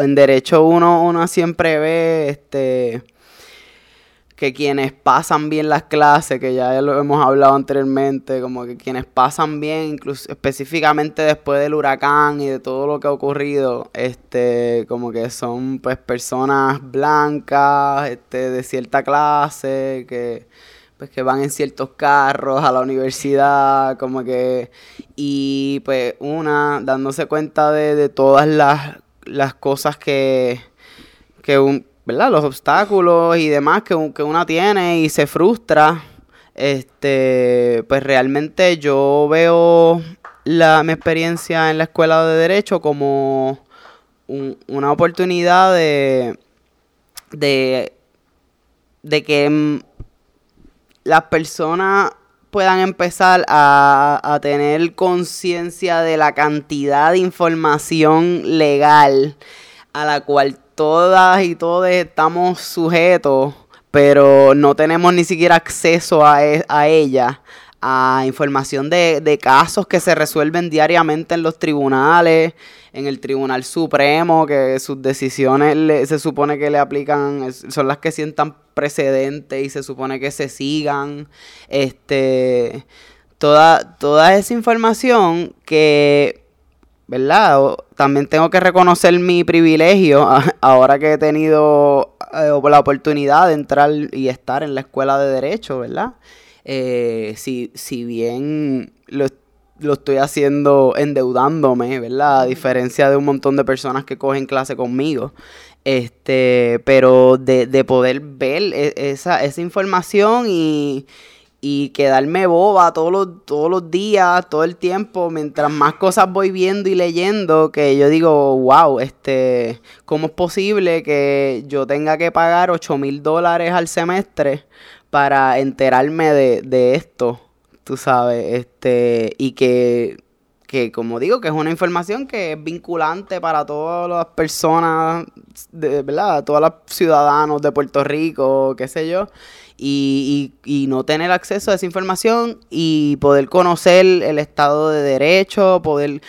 en derecho uno, uno siempre ve este, que quienes pasan bien las clases, que ya lo hemos hablado anteriormente, como que quienes pasan bien, incluso específicamente después del huracán y de todo lo que ha ocurrido, este, como que son pues personas blancas, este, de cierta clase, que pues que van en ciertos carros a la universidad, como que, y pues una, dándose cuenta de, de todas las, las cosas que, que un, ¿verdad? Los obstáculos y demás que, que una tiene y se frustra. Este, pues realmente yo veo la, mi experiencia en la escuela de Derecho como una oportunidad de, de, de que mm, las personas puedan empezar a, a tener conciencia de la cantidad de información legal a la cual todas y todos estamos sujetos, pero no tenemos ni siquiera acceso a, e, ella a información de, casos que se resuelven diariamente en los tribunales, en el Tribunal Supremo, que sus decisiones se supone que le aplican, son las que sientan precedentes y se supone que se sigan. Este, toda, toda esa información que, ¿verdad? O- También tengo que reconocer mi privilegio a- ahora que he tenido eh, la oportunidad de entrar y estar en la escuela de Derecho, ¿verdad? Eh, si, si bien lo, lo estoy haciendo endeudándome, ¿verdad? A diferencia de un montón de personas que cogen clase conmigo. Este, pero de, de poder ver e- esa, esa información y, y quedarme boba todos los, todos los días, todo el tiempo, mientras más cosas voy viendo y leyendo, que yo digo, wow, este, ¿cómo es posible que yo tenga que pagar 8 mil dólares al semestre para enterarme de, de esto? Tú sabes, este, y que, que como digo, que es una información que es vinculante para todas las personas, de, ¿verdad? Todos los ciudadanos de Puerto Rico, qué sé yo y, no tener acceso a esa información y poder conocer el Estado de Derecho, poder,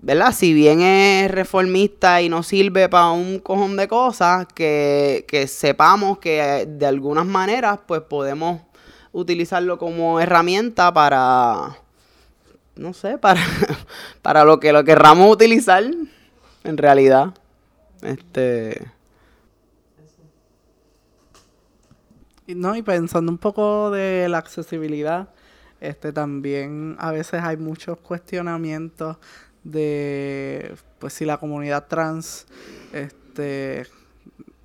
¿verdad? Si bien es reformista y no sirve para un cojón de cosas, que, que sepamos que de algunas maneras pues podemos utilizarlo como herramienta para, no sé, para, para lo que lo querramos utilizar en realidad. Este... no, y pensando un poco de la accesibilidad, este también a veces hay muchos cuestionamientos de pues si la comunidad trans este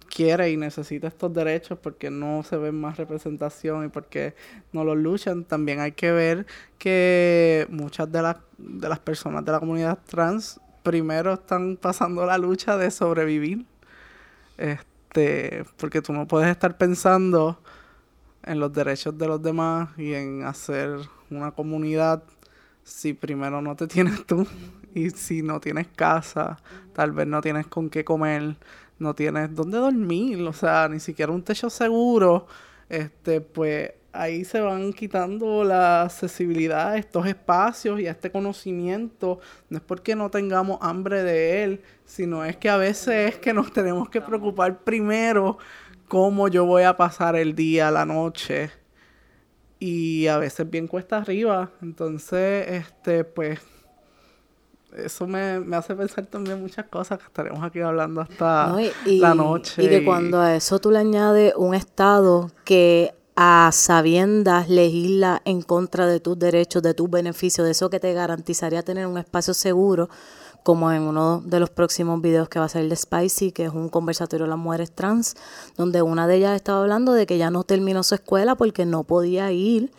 quiere y necesita estos derechos porque no se ve más representación y porque no los luchan, también hay que ver que muchas de las de las personas de la comunidad trans primero están pasando la lucha de sobrevivir. Este, porque tú no puedes estar pensando en los derechos de los demás y en hacer una comunidad si primero no te tienes tú y si no tienes casa, tal vez no tienes con qué comer, no tienes dónde dormir, o sea, ni siquiera un techo seguro, este, pues ahí se van quitando la accesibilidad a estos espacios y a este conocimiento. No es porque no tengamos hambre de él, sino es que a veces es que nos tenemos que preocupar primero cómo yo voy a pasar el día, la noche. Y a veces bien cuesta arriba. Entonces, este, pues, eso me, me hace pensar también muchas cosas que estaremos aquí hablando hasta ¿no? Y- y- la noche. Y que cuando a eso tú le añades un Estado que a sabiendas legisla en contra de tus derechos, de tus beneficios, de eso que te garantizaría tener un espacio seguro, como en uno de los próximos videos que va a el de Spicy, que es un conversatorio de las mujeres trans, donde una de ellas estaba hablando de que ya no terminó su escuela porque no podía ir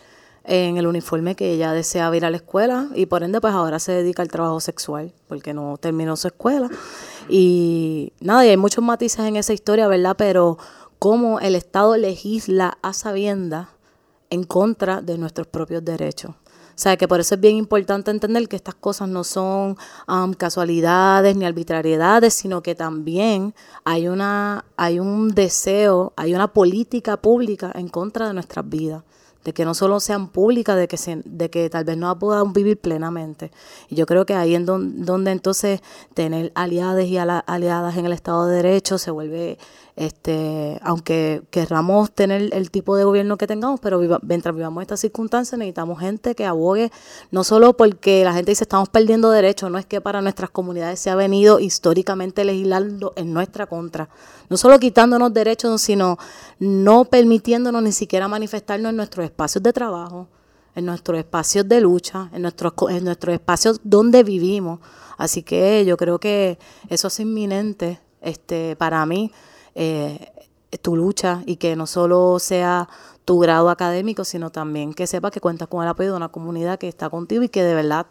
en el uniforme que ella deseaba ir a la escuela y por ende pues ahora se dedica al trabajo sexual porque no terminó su escuela. Y nada y hay muchos matices en esa historia verdad pero cómo el Estado legisla a sabiendas en contra de nuestros propios derechos sea, que por eso es bien importante entender que estas cosas no son um, casualidades ni arbitrariedades, sino que también hay, una, hay un deseo, hay una política pública en contra de nuestras vidas de que no solo sean públicas, de que, se, de que tal vez no podamos vivir plenamente. Y yo creo que ahí en don, donde entonces tener aliadas y aliadas en el Estado de Derecho se vuelve, este aunque querramos tener el tipo de gobierno que tengamos, pero mientras vivamos estas circunstancias necesitamos gente que abogue, no solo porque la gente dice estamos perdiendo derechos, no es que para nuestras comunidades se ha venido históricamente legislando en nuestra contra, no solo quitándonos derechos, sino no permitiéndonos ni siquiera manifestarnos en nuestros espacios de trabajo, en nuestros espacios de lucha, en nuestros, en nuestros espacios donde vivimos. Así que yo creo que eso es inminente este, para mí, eh, tu lucha y que no solo sea tu grado académico, sino también que sepas que cuentas con el apoyo de una comunidad que está contigo y que de verdad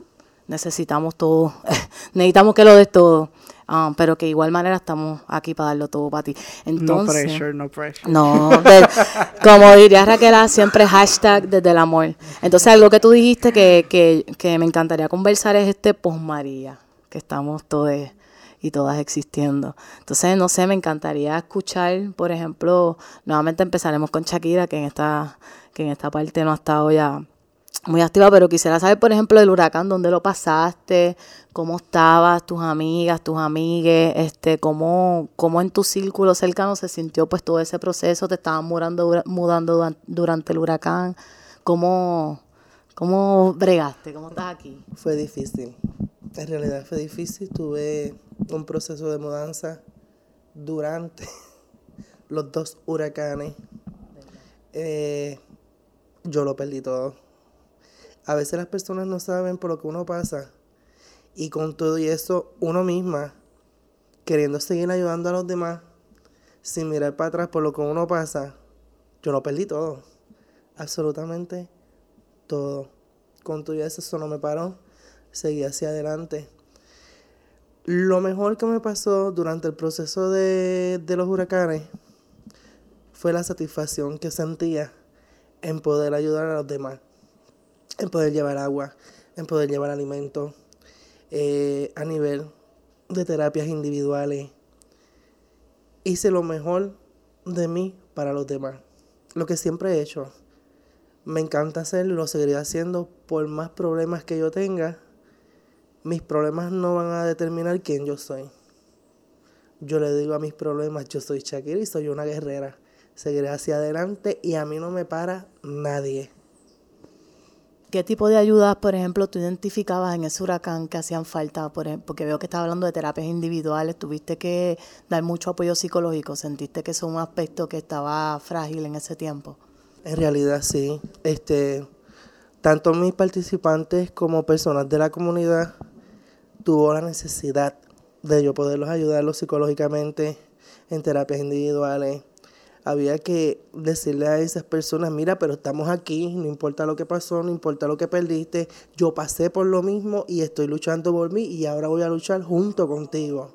necesitamos todo, necesitamos que lo des todo. Um, pero que de igual manera estamos aquí para darlo todo para ti. Entonces, no pressure, no pressure. No, de, como diría Raquel, siempre hashtag desde el amor. Entonces, algo que tú dijiste que, que, que me encantaría conversar es este posmaría, que estamos todos y todas existiendo. Entonces, no sé, me encantaría escuchar, por ejemplo, nuevamente empezaremos con Shakira, que en esta, que en esta parte no ha estado ya muy activa, pero quisiera saber, por ejemplo, del huracán, dónde lo pasaste, cómo estabas, tus amigas, tus amigues, este, cómo, cómo en tu círculo cercano se sintió pues todo ese proceso, te estaban mudando, durante el huracán, cómo, cómo bregaste, cómo estás aquí. Fue difícil, en realidad fue difícil, tuve un proceso de mudanza durante los dos huracanes. Eh, yo lo perdí todo a veces las personas no saben por lo que uno pasa. Y con todo y eso, uno misma, queriendo seguir ayudando a los demás, sin mirar para atrás por lo que uno pasa, yo lo perdí todo. Absolutamente todo. Con todo y eso, eso no me paró. Seguí hacia adelante. Lo mejor que me pasó durante el proceso de, de los huracanes fue la satisfacción que sentía en poder ayudar a los demás en poder llevar agua, en poder llevar alimento, eh, a nivel de terapias individuales. Hice lo mejor de mí para los demás. Lo que siempre he hecho. Me encanta hacerlo lo seguiré haciendo por más problemas que yo tenga. Mis problemas no van a determinar quién yo soy. Yo le digo a mis problemas, yo soy Shakira y soy una guerrera. Seguiré hacia adelante y a mí no me para nadie. ¿Qué tipo de ayudas, por ejemplo, tú identificabas en ese huracán que hacían falta? Por porque veo que estás hablando de terapias individuales, tuviste que dar mucho apoyo psicológico, sentiste que eso es un aspecto que estaba frágil en ese tiempo. En realidad sí, este, tanto mis participantes como personas de la comunidad tuvo la necesidad de yo poderlos ayudarlos psicológicamente en terapias individuales, había que decirle a esas personas, mira, pero estamos aquí, no importa lo que pasó, no importa lo que perdiste, yo pasé por lo mismo y estoy luchando por mí y ahora voy a luchar junto contigo.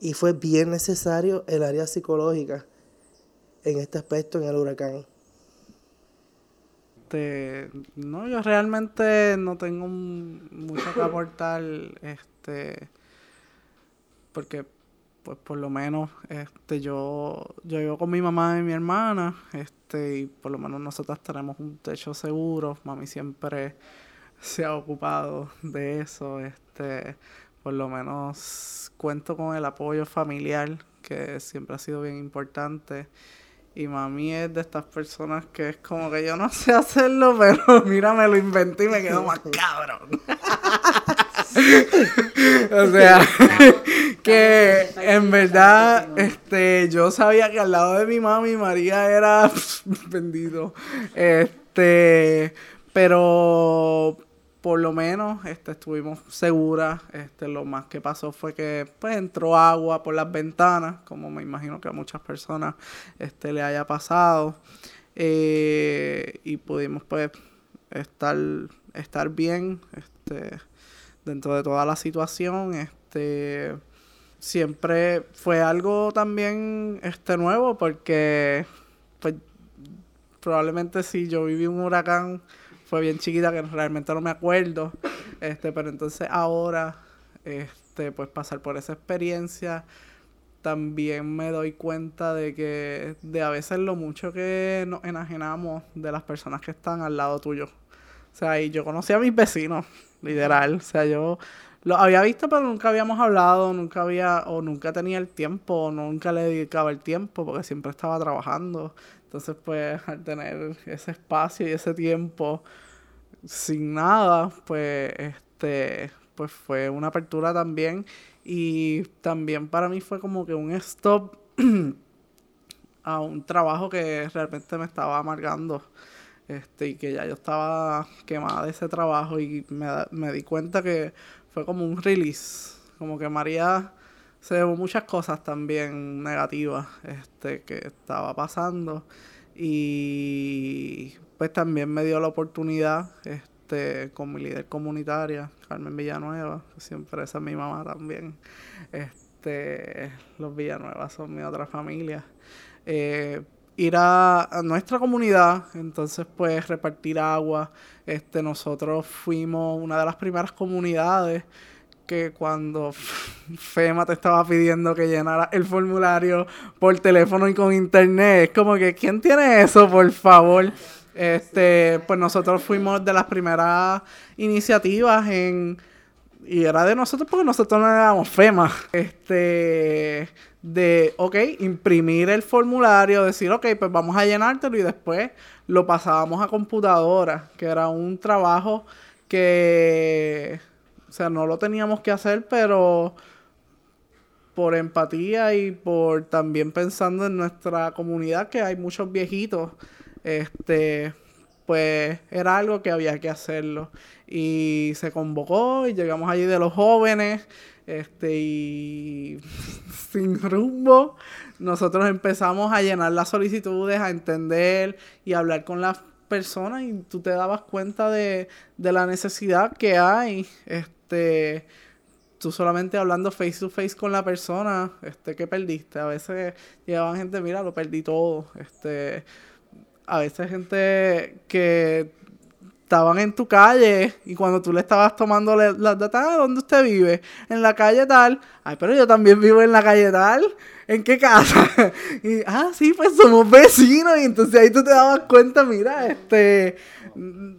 Y fue bien necesario el área psicológica en este aspecto en el huracán. Este, no, yo realmente no tengo mucho que aportar, este, porque pues por lo menos este yo yo vivo con mi mamá y mi hermana este y por lo menos nosotras tenemos un techo seguro. Mami siempre se ha ocupado de eso este por lo menos cuento con el apoyo familiar que siempre ha sido bien importante y mami es de estas personas que es como que yo no sé hacerlo, pero mira, me lo inventé y me quedo más cabrón. o sea, que en verdad, este, yo sabía que al lado de mi mami María era vendido. Este, pero por lo menos este, estuvimos seguras. Este, lo más que pasó fue que pues, entró agua por las ventanas, como me imagino que a muchas personas este, le haya pasado. Eh, y pudimos pues estar, estar bien. Este, dentro de toda la situación. Este siempre fue algo también este nuevo porque pues, probablemente si yo viví un huracán fue bien chiquita que realmente no me acuerdo este pero entonces ahora este pues pasar por esa experiencia también me doy cuenta de que de a veces lo mucho que nos enajenamos de las personas que están al lado tuyo o sea y yo conocí a mis vecinos literal. O sea, yo lo había visto, pero nunca habíamos hablado, nunca había, o nunca tenía el tiempo, o nunca le dedicaba el tiempo, porque siempre estaba trabajando. Entonces, pues, al tener ese espacio y ese tiempo sin nada, pues, este, pues fue una apertura también. Y también para mí fue como que un stop a un trabajo que realmente me estaba amargando este, y que ya yo estaba quemada de ese trabajo y me, me di cuenta que fue como un release, como que María se llevó muchas cosas también negativas este, que estaba pasando y pues también me dio la oportunidad este, con mi líder comunitaria, Carmen Villanueva, siempre esa es mi mamá también, este, los Villanuevas son mi otra familia. Eh, ir a, nuestra comunidad, entonces pues repartir agua. Este, nosotros fuimos una de las primeras comunidades que cuando FEMA te estaba pidiendo que llenara el formulario por teléfono y con internet, es como que, ¿quién tiene eso, por favor? Este, pues nosotros fuimos de las primeras iniciativas en y era de nosotros porque nosotros no éramos FEMA. Este, de, ok, imprimir el formulario, decir, ok, pues vamos a llenártelo y después lo pasábamos a computadora, que era un trabajo que, sea, no lo teníamos que hacer, pero por empatía y por también pensando en nuestra comunidad, que hay muchos viejitos, este, pues era algo que había que hacerlo. Y se convocó y llegamos allí de los jóvenes, este, y sin rumbo, nosotros empezamos a llenar las solicitudes, a entender y hablar con las personas y tú te dabas cuenta de, de la necesidad que hay, este, tú solamente hablando face to face con la persona, este, que perdiste. A veces llegaban gente, mira, lo perdí todo, este, a veces gente que estaban en tu calle y cuando tú le estabas tomando las datas, ah, ¿dónde usted vive? En la calle tal. Ay, pero yo también vivo en la calle tal. ¿En qué casa? y, ah, sí, pues somos vecinos. Y entonces ahí tú te dabas cuenta, mira, este,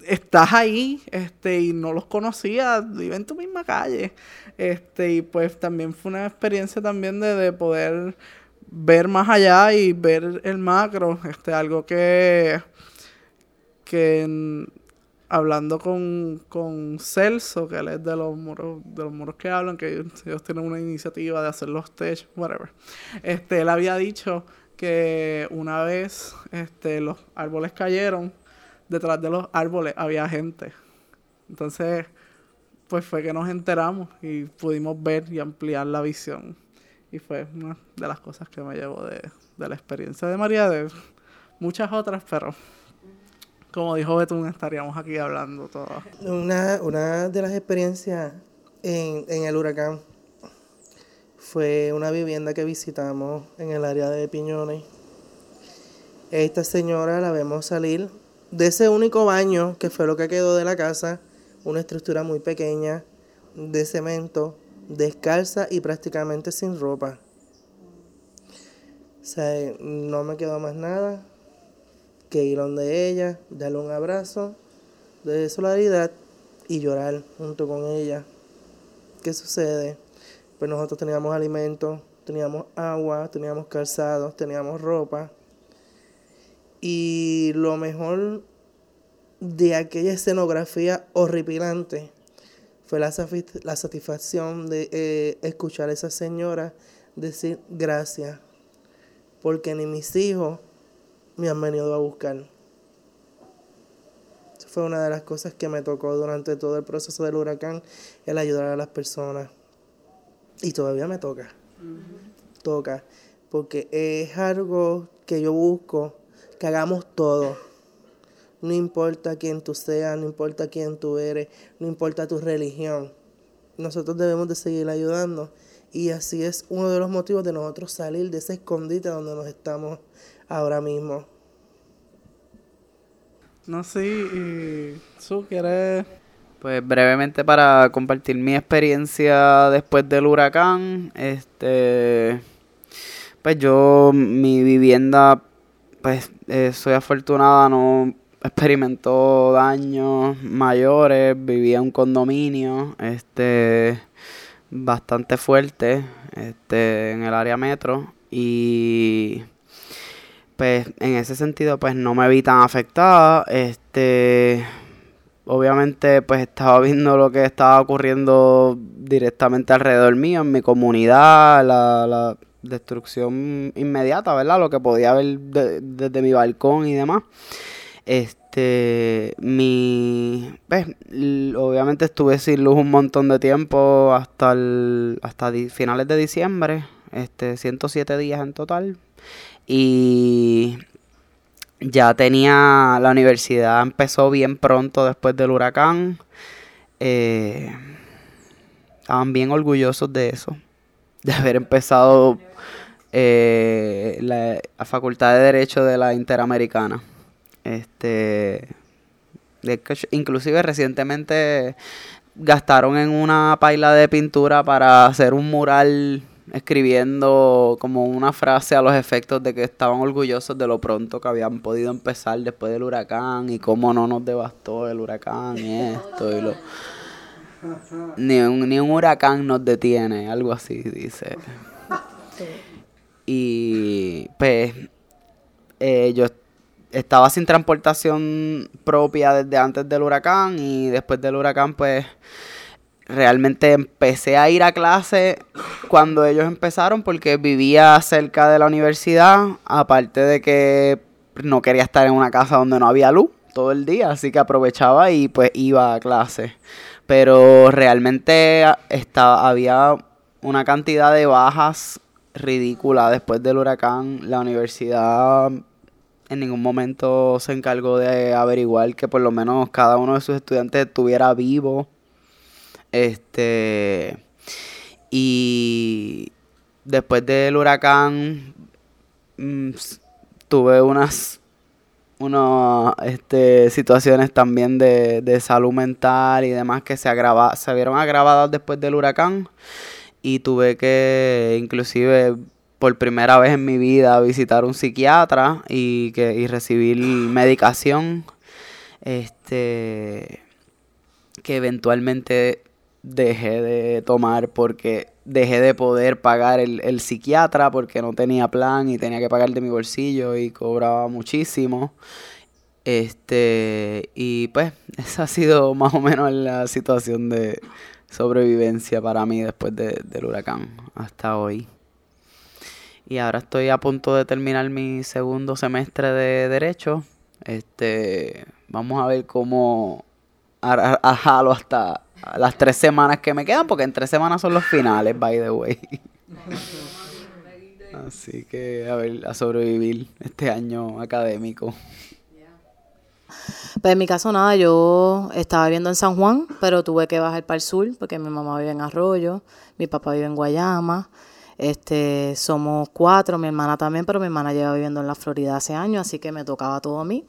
estás ahí, este, y no los conocías, vive en tu misma calle. Este, y pues también fue una experiencia también de, de poder ver más allá y ver el macro, este, algo que, que hablando con, con Celso, que él es de los muros, de los muros que hablan, que ellos, tienen una iniciativa de hacer los tech, whatever. Este, él había dicho que una vez este, los árboles cayeron, detrás de los árboles había gente. Entonces, pues fue que nos enteramos y pudimos ver y ampliar la visión. Y fue una de las cosas que me llevo de, de la experiencia de María, de muchas otras, pero como dijo Betún, estaríamos aquí hablando todo. Una, una de las experiencias en, en el huracán fue una vivienda que visitamos en el área de Piñones. Esta señora la vemos salir de ese único baño que fue lo que quedó de la casa, una estructura muy pequeña de cemento, descalza y prácticamente sin ropa. O sea, no me quedó más nada que ir donde ella, darle un abrazo de solidaridad y llorar junto con ella. ¿Qué sucede? Pues nosotros teníamos alimentos, teníamos agua, teníamos calzados, teníamos ropa. Y lo mejor de aquella escenografía horripilante fue la, la satisfacción de eh, escuchar a esa señora decir gracias, porque ni mis hijos me han venido a buscar. Eso fue una de las cosas que me tocó durante todo el proceso del huracán, el ayudar a las personas. Y todavía me toca. Toca. Porque es algo que yo busco, que hagamos todo no importa quién tú seas, no importa quién tú eres, no importa tu religión. Nosotros debemos de seguir ayudando. Y así es uno de los motivos de nosotros salir de ese escondite donde nos estamos ahora mismo. No sé, y ¿tú quieres...? Pues brevemente para compartir mi experiencia después del huracán, este... Pues yo, mi vivienda, pues eh, soy afortunada, no experimentó daños mayores, vivía en un condominio, este bastante fuerte, este, en el área metro y pues en ese sentido pues no me vi tan afectada, este obviamente pues estaba viendo lo que estaba ocurriendo directamente alrededor mío, en mi comunidad, la, la destrucción inmediata, ¿verdad? Lo que podía ver desde mi balcón y demás. Este, mi, pues, obviamente estuve sin luz un montón de tiempo hasta el, hasta finales de diciembre, este, 107 días en total. Y ya tenía, la universidad empezó bien pronto después del huracán. Eh, estaban bien orgullosos de eso, de haber empezado eh, la Facultad de Derecho de la Interamericana. Este, inclusive recientemente gastaron en una paila de pintura para hacer un mural escribiendo como una frase a los efectos de que estaban orgullosos de lo pronto que habían podido empezar después del huracán y cómo no nos devastó el huracán y esto y lo... Ni un, ni un huracán nos detiene, algo así dice. Y pues eh, yo estaba sin transportación propia desde antes del huracán y después del huracán pues realmente empecé a ir a clase cuando ellos empezaron porque vivía cerca de la universidad, aparte de que no quería estar en una casa donde no había luz todo el día, así que aprovechaba y pues iba a clase. Pero realmente estaba, había una cantidad de bajas ridícula después del huracán. La universidad en ningún momento se encargó de averiguar que por lo menos cada uno de sus estudiantes estuviera vivo este. Y después del huracán mm, tuve unas unas este, situaciones también de, de, salud mental y demás que se agrava, se vieron agravadas después del huracán. Y tuve que inclusive por primera vez en mi vida visitar un psiquiatra y que y recibir medicación este que eventualmente dejé de tomar porque dejé de poder pagar el, el, psiquiatra porque no tenía plan y tenía que pagar de mi bolsillo y cobraba muchísimo. Este, y pues esa ha sido más o menos la situación de sobrevivencia para mí después de, del huracán hasta hoy. Y ahora estoy a punto de terminar mi segundo semestre de derecho. Este, vamos a ver cómo jalo hasta las tres semanas que me quedan, porque en tres semanas son los finales, by the way. Así que a ver, a sobrevivir este año académico. Pues en mi caso nada, yo estaba viviendo en San Juan, pero tuve que bajar para el sur porque mi mamá vive en Arroyo, mi papá vive en Guayama. Este, somos cuatro, mi hermana también, pero mi hermana lleva viviendo en la Florida hace años, así que me tocaba todo a mí.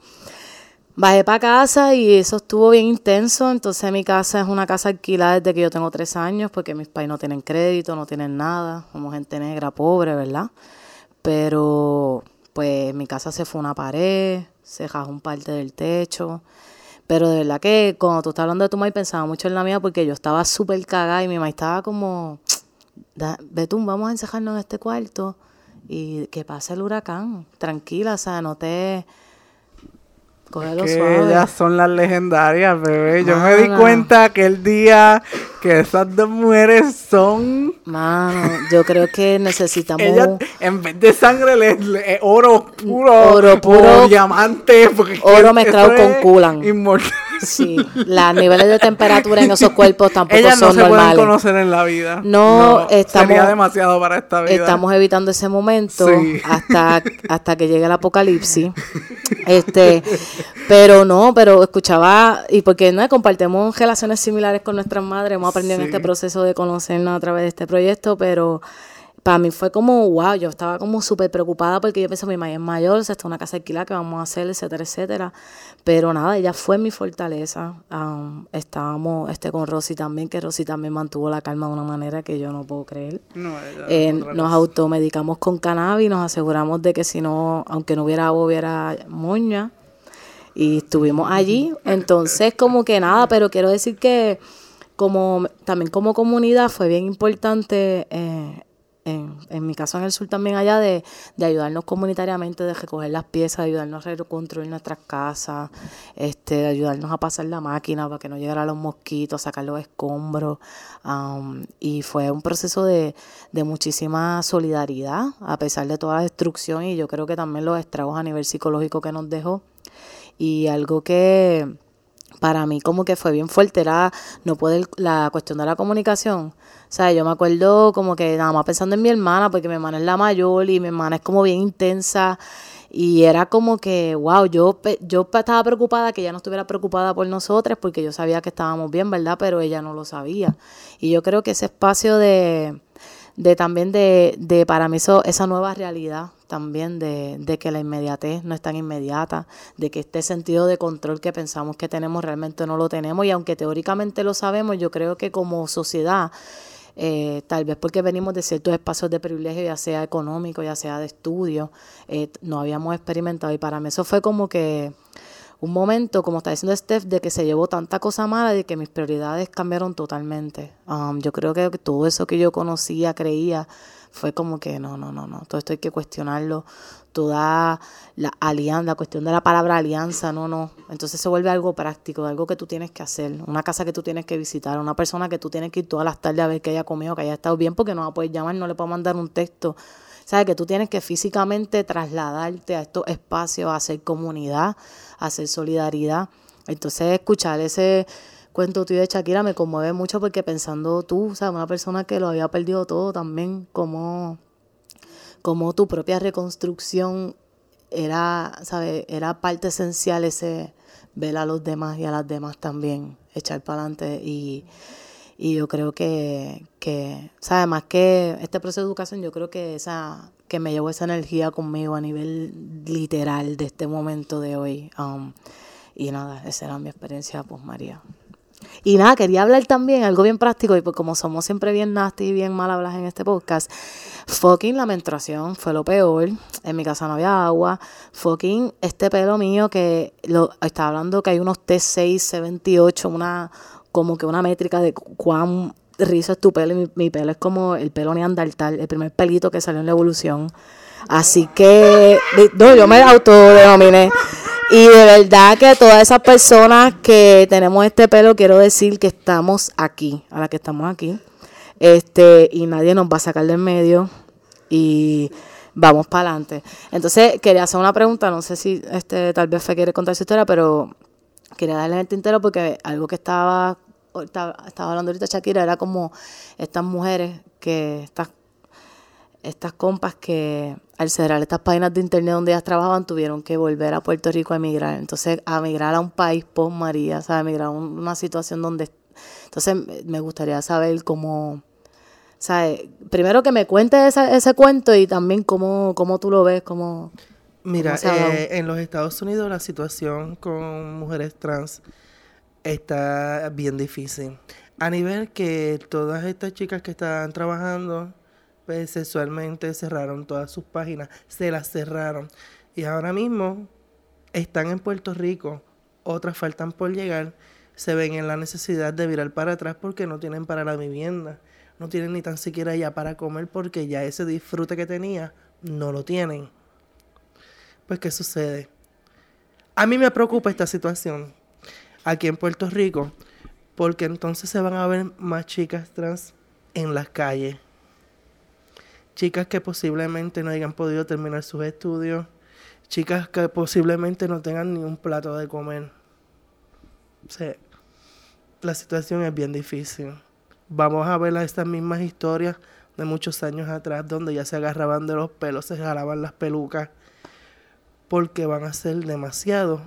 Bajé para casa y eso estuvo bien intenso. Entonces mi casa es una casa alquilada desde que yo tengo tres años porque mis pais no tienen crédito, no tienen nada. Somos gente negra, pobre, ¿verdad? Pero pues mi casa se fue una pared, se rajó un parte del techo. Pero de verdad que cuando tú estás hablando de tu mamá pensaba mucho en la mía porque yo estaba súper cagada y mi mamá estaba como, Betún, vamos a encerrarnos en este cuarto y que pase el huracán, tranquila, o sea, no te que ellas son las legendarias, bebé. Yo me di cuenta que el día que esas dos mujeres son. Mano, yo creo que necesitamos. en vez de sangre, le, oro puro. Oro puro. diamante. oro mezclado con culan. Inmortal. Sí, los niveles de temperatura en esos cuerpos tampoco Ellas no se pueden conocer en la vida. No, estamos, sería demasiado para esta vida. Estamos evitando ese momento hasta, hasta que llegue el apocalipsis. este, pero no, pero escuchaba, y porque no compartimos relaciones similares con nuestras madres, hemos aprendido en este proceso de conocernos a través de este proyecto, pero para mí fue como, wow, yo estaba como súper preocupada porque yo pensé, mi mamá es mayor, o sea, está una casa alquilada, que vamos a hacer? Etcétera, etcétera. Pero nada, ella fue mi fortaleza. estábamos este, con Rosy también, que Rosy también mantuvo la calma de una manera que yo no puedo creer. Eh, nos automedicamos con cannabis, nos aseguramos de que si no, aunque no hubiera agua, hubiera moña. Y estuvimos allí. Entonces, como que nada, pero quiero decir que como también como comunidad fue bien importante eh, en, en, mi caso en el sur también allá, de, de, ayudarnos comunitariamente, de recoger las piezas, de ayudarnos a reconstruir nuestras casas, este, de ayudarnos a pasar la máquina para que no llegaran los mosquitos, sacar los escombros. Um, y fue un proceso de, de muchísima solidaridad, a pesar de toda la destrucción y yo creo que también los estragos a nivel psicológico que nos dejó. Y algo que para mí como que fue bien fuerte era no poder la cuestión de la comunicación. Sea, yo me acuerdo como que nada más pensando en mi hermana, porque mi hermana es la mayor y mi hermana es como bien intensa. Y era como que, wow, yo, yo estaba preocupada que ella no estuviera preocupada por nosotras porque yo sabía que estábamos bien, ¿verdad? Pero ella no lo sabía. Y yo creo que ese espacio de, de también de, de para mí eso, esa nueva realidad también de, de, que la inmediatez no es tan inmediata, de que este sentido de control que pensamos que tenemos realmente no lo tenemos y aunque teóricamente lo sabemos, yo creo que como sociedad eh, tal vez porque venimos de ciertos espacios de privilegio, ya sea económico, ya sea de estudio, eh, no habíamos experimentado y para mí eso fue como que un momento, como está diciendo Steph, de que se llevó tanta cosa mala y que mis prioridades cambiaron totalmente. Um, yo creo que todo eso que yo conocía, creía, fue como que no, no, no, no, todo esto hay que cuestionarlo. Toda la alianza, la cuestión de la palabra alianza, no, no. Entonces se vuelve algo práctico, algo que tú tienes que hacer, una casa que tú tienes que visitar, una persona que tú tienes que ir todas las tardes a ver que haya comido, que haya estado bien, porque no va a poder llamar, no le puedo mandar un texto. ¿Sabes? Que tú tienes que físicamente trasladarte a estos espacios, a hacer comunidad, a hacer solidaridad. Entonces, escuchar ese cuento tuyo de Shakira me conmueve mucho porque pensando tú, ¿sabes? Una persona que lo había perdido todo también, como, como tu propia reconstrucción era, ¿sabes? Era parte esencial ese ver a los demás y a las demás también, echar para adelante y y yo creo que, que ¿sabes? Más que este proceso de educación, yo creo que esa que me llevó esa energía conmigo a nivel literal de este momento de hoy. Um, y nada, esa era mi experiencia, pues María. Y nada, quería hablar también algo bien práctico, y pues como somos siempre bien nasty y bien mal hablas en este podcast, fucking la menstruación fue lo peor. En mi casa no había agua. Fucking este pelo mío que lo estaba hablando que hay unos T6, 78, una, como que una métrica de cuán rizo es tu pelo. Y mi, pelo es como el pelo neandertal, el primer pelito que salió en la evolución. Así que, no, yo me autodenominé. Y de verdad que todas esas personas que tenemos este pelo, quiero decir que estamos aquí, a la que estamos aquí. Este, y nadie nos va a sacar del medio. Y vamos para adelante. Entonces, quería hacer una pregunta, no sé si este tal vez Fe quiere contar su historia, pero quería darle el tintero porque algo que estaba estaba, hablando ahorita Shakira, era como estas mujeres que, estas, estas compas que al cerrar estas páginas de internet donde ellas trabajaban tuvieron que volver a Puerto Rico a emigrar. Entonces, a emigrar a un país post María, ¿sabes? Emigrar a una situación donde... Entonces, me gustaría saber cómo... ¿sabes? Primero que me cuentes ese, ese cuento y también cómo, cómo tú lo ves, cómo... Mira, eh, en los Estados Unidos la situación con mujeres trans está bien difícil. A nivel que todas estas chicas que estaban trabajando, sexualmente cerraron todas sus páginas, se las cerraron. Y ahora mismo están en Puerto Rico, otras faltan por llegar, se ven en la necesidad de virar para atrás porque no tienen para la vivienda, no tienen ni tan siquiera ya para comer porque ya ese disfrute que tenía no lo tienen. Pues, ¿qué sucede? A mí me preocupa esta situación aquí en Puerto Rico, porque entonces se van a ver más chicas trans en las calles. Chicas que posiblemente no hayan podido terminar sus estudios, chicas que posiblemente no tengan ni un plato de comer. O sea, la situación es bien difícil. Vamos a ver estas mismas historias de muchos años atrás donde ya se agarraban de los pelos, se jalaban las pelucas, porque van a ser demasiado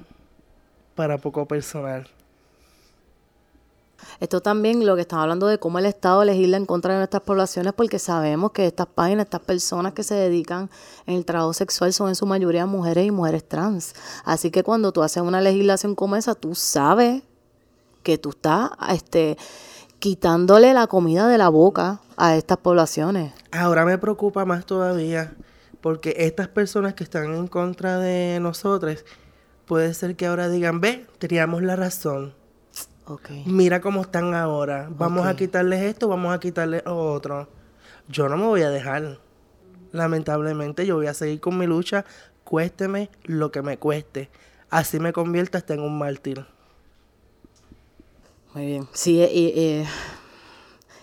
para poco personal. Esto también lo que estamos hablando de cómo el Estado legisla en contra de nuestras poblaciones, porque sabemos que estas páginas, estas personas que se dedican en el trabajo sexual son en su mayoría mujeres y mujeres trans. Así que cuando tú haces una legislación como esa, tú sabes que tú estás este, quitándole la comida de la boca a estas poblaciones. Ahora me preocupa más todavía, porque estas personas que están en contra de nosotros puede ser que ahora digan, ve, teníamos la razón. Mira cómo están ahora. Vamos a quitarles esto, vamos a quitarles otro. Yo no me voy a dejar. Lamentablemente yo voy a seguir con mi lucha, cuésteme lo que me cueste. Así me convierta hasta en un mártir. Muy bien. Sí, y,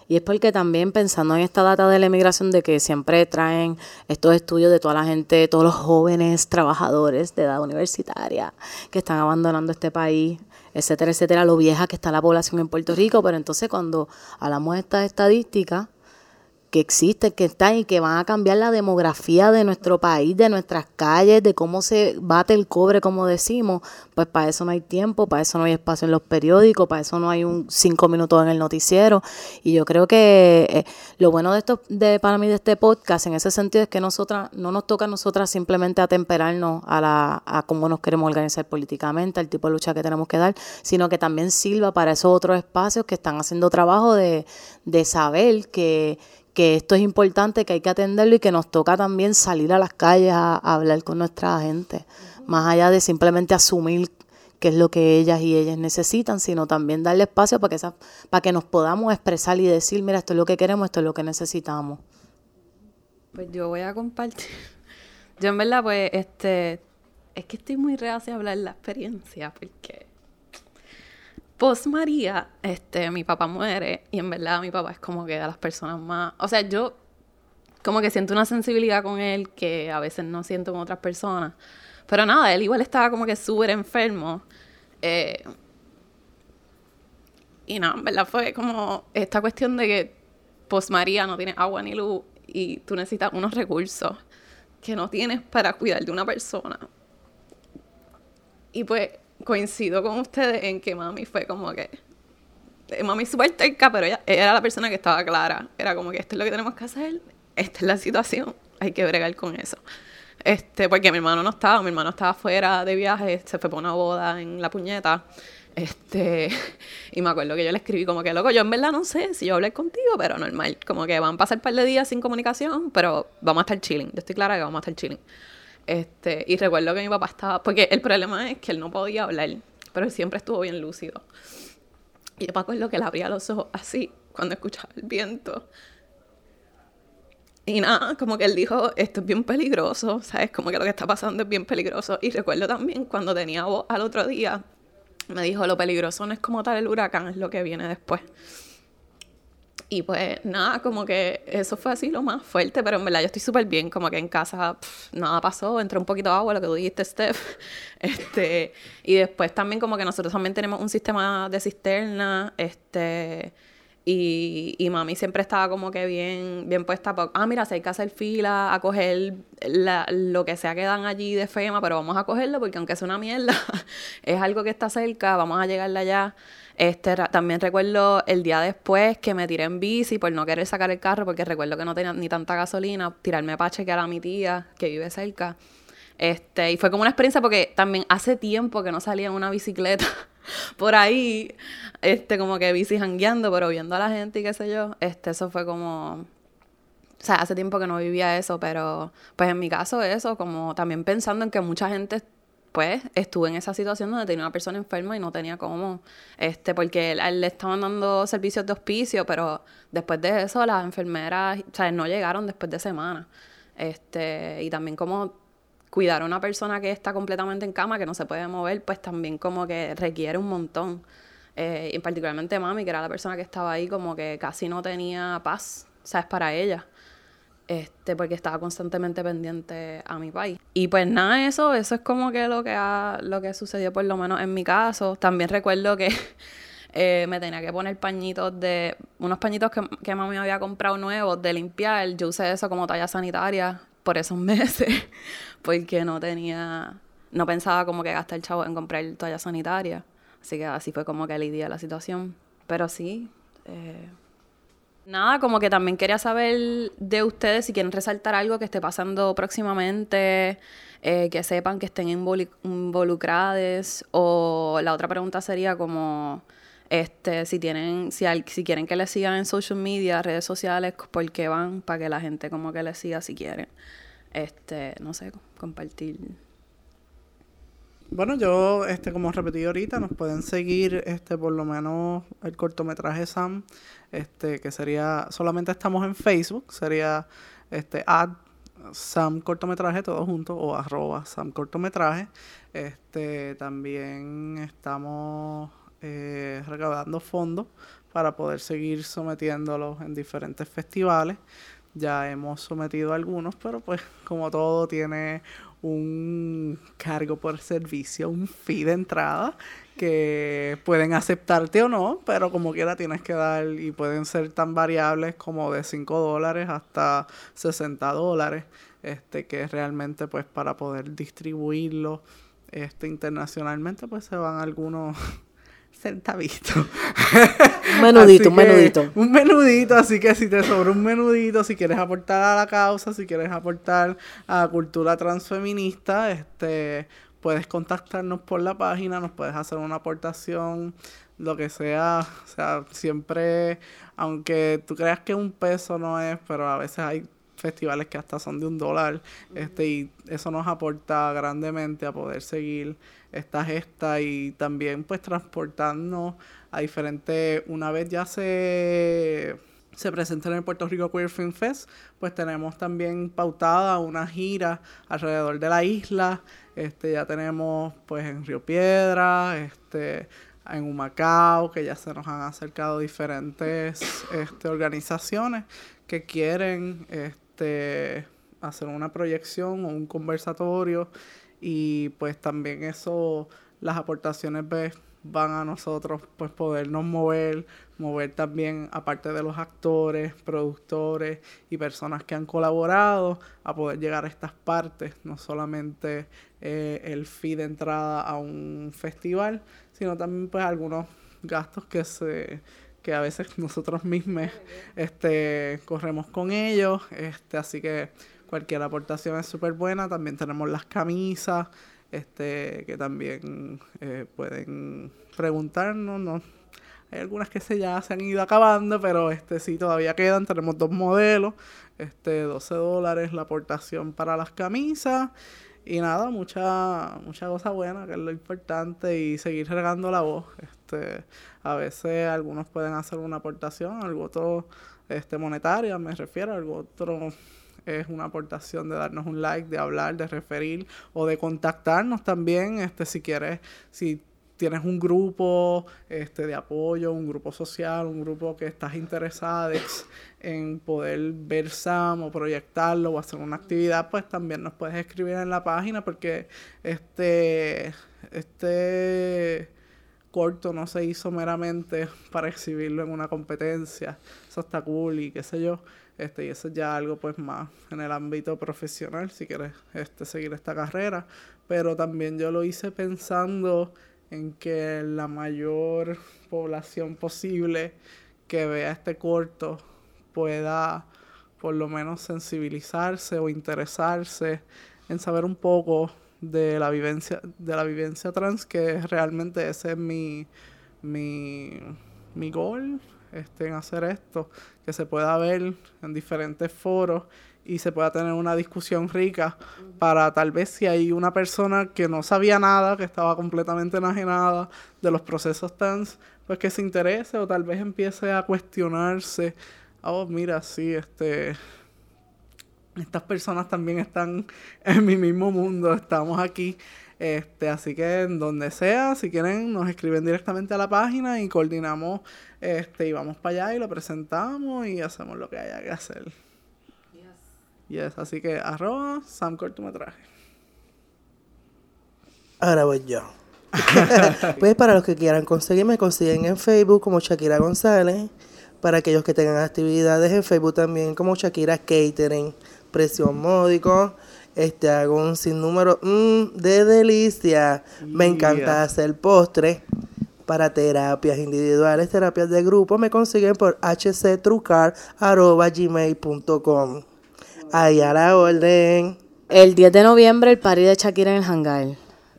y es porque también pensando en esta data de la emigración, de que siempre traen estos estudios de toda la gente, todos los jóvenes trabajadores de edad universitaria que están abandonando este país, etcétera, etcétera, lo vieja que está la población en Puerto Rico, pero entonces cuando hablamos de estas estadísticas, que existen, que están y que van a cambiar la demografía de nuestro país, de nuestras calles, de cómo se bate el cobre, como decimos, pues para eso no hay tiempo, para eso no hay espacio en los periódicos, para eso no hay un cinco minutos en el noticiero. Y yo creo que eh, lo bueno de esto, de, para mí, de este podcast, en ese sentido, es que nosotras, no nos toca a nosotras simplemente atemperarnos a, la, a cómo nos queremos organizar políticamente, al tipo de lucha que tenemos que dar, sino que también sirva para esos otros espacios que están haciendo trabajo de, de saber que que esto es importante, que hay que atenderlo y que nos toca también salir a las calles a, hablar con nuestra gente, más allá de simplemente asumir qué es lo que ellas y ellas necesitan, sino también darle espacio para que, esa, para que nos podamos expresar y decir, mira, esto es lo que queremos, esto es lo que necesitamos. Pues yo voy a compartir. Yo en verdad, pues, este, es que estoy muy reacia a hablar la experiencia, porque Post María, este, mi papá muere y en verdad mi papá es como que de las personas más, o sea, yo como que siento una sensibilidad con él que a veces no siento con otras personas. Pero nada, él igual estaba como que súper enfermo. Eh, y nada, en verdad fue como esta cuestión de que post María no tiene agua ni luz y tú necesitas unos recursos que no tienes para cuidar de una persona. Y pues coincido con ustedes en que mami fue como que. Eh, mami súper terca, pero ella, era la persona que estaba clara. Era como que esto es lo que tenemos que hacer, esta es la situación, hay que bregar con eso. Este, porque mi hermano no estaba, mi hermano estaba fuera de viaje, se fue por una boda en la puñeta. Este, y me acuerdo que yo le escribí como que, loco, yo en verdad no sé si yo hablé contigo, pero normal. Como que van a pasar un par de días sin comunicación, pero vamos a estar chilling. Yo estoy clara que vamos a estar chilling. Este, y recuerdo que mi papá estaba, porque el problema es que él no podía hablar, pero él siempre estuvo bien lúcido. Y yo me acuerdo que él abría los ojos así cuando escuchaba el viento. Y nada, como que él dijo, esto es bien peligroso, ¿sabes? Como que lo que está pasando es bien peligroso. Y recuerdo también cuando tenía voz al otro día, me dijo, lo peligroso no es como tal el huracán, es lo que viene después. Y pues nada, como que eso fue así lo más fuerte, pero en verdad yo estoy súper bien, como que en casa nada pasó, entró un poquito de agua, lo que tú dijiste, Steph. Este, y después también como que nosotros también tenemos un sistema de cisterna, este, y, y mami siempre estaba como que bien, bien puesta, ah, mira, si hay que hacer fila, a coger la, lo que sea que dan allí de FEMA, pero vamos a cogerlo porque aunque es una mierda, es algo que está cerca, vamos a llegarle allá. Este, también recuerdo el día después que me tiré en bici por no querer sacar el carro porque recuerdo que no tenía ni tanta gasolina, tirarme para chequear a mi tía que vive cerca. Este, y fue como una experiencia porque también hace tiempo que no salía en una bicicleta por ahí, este, como que bici jangueando, pero viendo a la gente y qué sé yo. Este, eso fue como o sea, hace tiempo que no vivía eso, pero pues en mi caso eso, como también pensando en que mucha gente pues estuve en esa situación donde tenía una persona enferma y no tenía cómo, este, porque le estaban dando servicios de hospicio, pero después de eso las enfermeras, o sea, no llegaron después de semanas. Este, y también como cuidar a una persona que está completamente en cama, que no se puede mover, pues también como que requiere un montón. Eh, y particularmente mami, que era la persona que estaba ahí, como que casi no tenía paz, ¿sabes? Para ella este, porque estaba constantemente pendiente a mi país. Y pues nada, eso, eso es como que lo que ha, lo que sucedió por lo menos en mi caso. También recuerdo que eh, me tenía que poner pañitos de, unos pañitos que, que mami había comprado nuevos de limpiar. Yo usé eso como talla sanitaria por esos meses, porque no tenía, no pensaba como que gastar el chavo en comprar toalla sanitaria. Así que así fue como que lidié la situación. Pero sí, eh, Nada, como que también quería saber de ustedes si quieren resaltar algo que esté pasando próximamente, eh, que sepan que estén involucrados. O la otra pregunta sería como este si tienen, si, si quieren que les sigan en social media, redes sociales, ¿por qué van? Para que la gente como que les siga si quieren. Este, no sé, compartir bueno, yo, este, como repetí ahorita, nos pueden seguir, este, por lo menos el cortometraje Sam, este, que sería, solamente estamos en Facebook, sería, este, ad Sam cortometraje todo junto o arroba Sam cortometraje. Este, también estamos eh, recaudando fondos para poder seguir sometiéndolos en diferentes festivales. Ya hemos sometido algunos, pero pues como todo tiene un cargo por servicio, un fee de entrada que pueden aceptarte o no, pero como quiera tienes que dar y pueden ser tan variables como de 5 dólares hasta 60 dólares, este, que realmente pues para poder distribuirlo este, internacionalmente pues se van algunos centavitos. Un menudito, un menudito. Un menudito, así que si te sobra un menudito, si quieres aportar a la causa, si quieres aportar a la cultura transfeminista, este puedes contactarnos por la página, nos puedes hacer una aportación, lo que sea, o sea, siempre, aunque tú creas que un peso no es, pero a veces hay festivales que hasta son de un dólar, este, y eso nos aporta grandemente a poder seguir esta gesta y también pues transportarnos a diferentes, una vez ya se se presenta en el Puerto Rico Queer Film Fest, pues tenemos también pautada una gira alrededor de la isla. Este, ya tenemos pues en Río Piedra, este, en Humacao, que ya se nos han acercado diferentes este, organizaciones que quieren este, hacer una proyección o un conversatorio y pues también eso, las aportaciones ves van a nosotros pues podernos mover, mover también aparte de los actores, productores y personas que han colaborado a poder llegar a estas partes, no solamente eh, el fee de entrada a un festival, sino también pues algunos gastos que se que a veces nosotros mismos este corremos con ellos, este así que cualquier aportación es súper buena, también tenemos las camisas, este que también eh, pueden preguntarnos. ¿no? Hay algunas que se ya se han ido acabando, pero este sí todavía quedan. Tenemos dos modelos, este 12 dólares la aportación para las camisas. Y nada, mucha, mucha cosa buena, que es lo importante, y seguir regando la voz. Este, a veces algunos pueden hacer una aportación, algo otro este, monetaria, me refiero, algo otro es una aportación de darnos un like, de hablar, de referir o de contactarnos también, este, si quieres, si tienes un grupo este, de apoyo, un grupo social, un grupo que estás interesado en poder ver SAM o proyectarlo o hacer una actividad, pues también nos puedes escribir en la página porque este, este corto no se hizo meramente para exhibirlo en una competencia. Eso está cool y qué sé yo. Este, y eso es ya algo pues más en el ámbito profesional, si quieres este, seguir esta carrera. Pero también yo lo hice pensando en que la mayor población posible que vea este corto pueda por lo menos sensibilizarse o interesarse en saber un poco de la vivencia de la vivencia trans que realmente ese es mi mi mi gol este, en hacer esto que se pueda ver en diferentes foros y se pueda tener una discusión rica para tal vez si hay una persona que no sabía nada, que estaba completamente enajenada de los procesos trans, pues que se interese o tal vez empiece a cuestionarse, oh, mira, sí, este, estas personas también están en mi mismo mundo, estamos aquí. Este, así que en donde sea, si quieren, nos escriben directamente a la página y coordinamos, este, y vamos para allá y lo presentamos y hacemos lo que haya que hacer. Yes, así que arroba Sam Cortometraje. Ahora voy yo. pues para los que quieran conseguirme, consiguen en Facebook como Shakira González. Para aquellos que tengan actividades en Facebook también como Shakira Catering, Presión Módico. Este, hago un sinnúmero mm, de delicia. Me encanta hacer postres para terapias individuales, terapias de grupo. Me consiguen por hctrucar.gmail.com. Ahí a la orden. El 10 de noviembre, el party de Shakira en el hangar.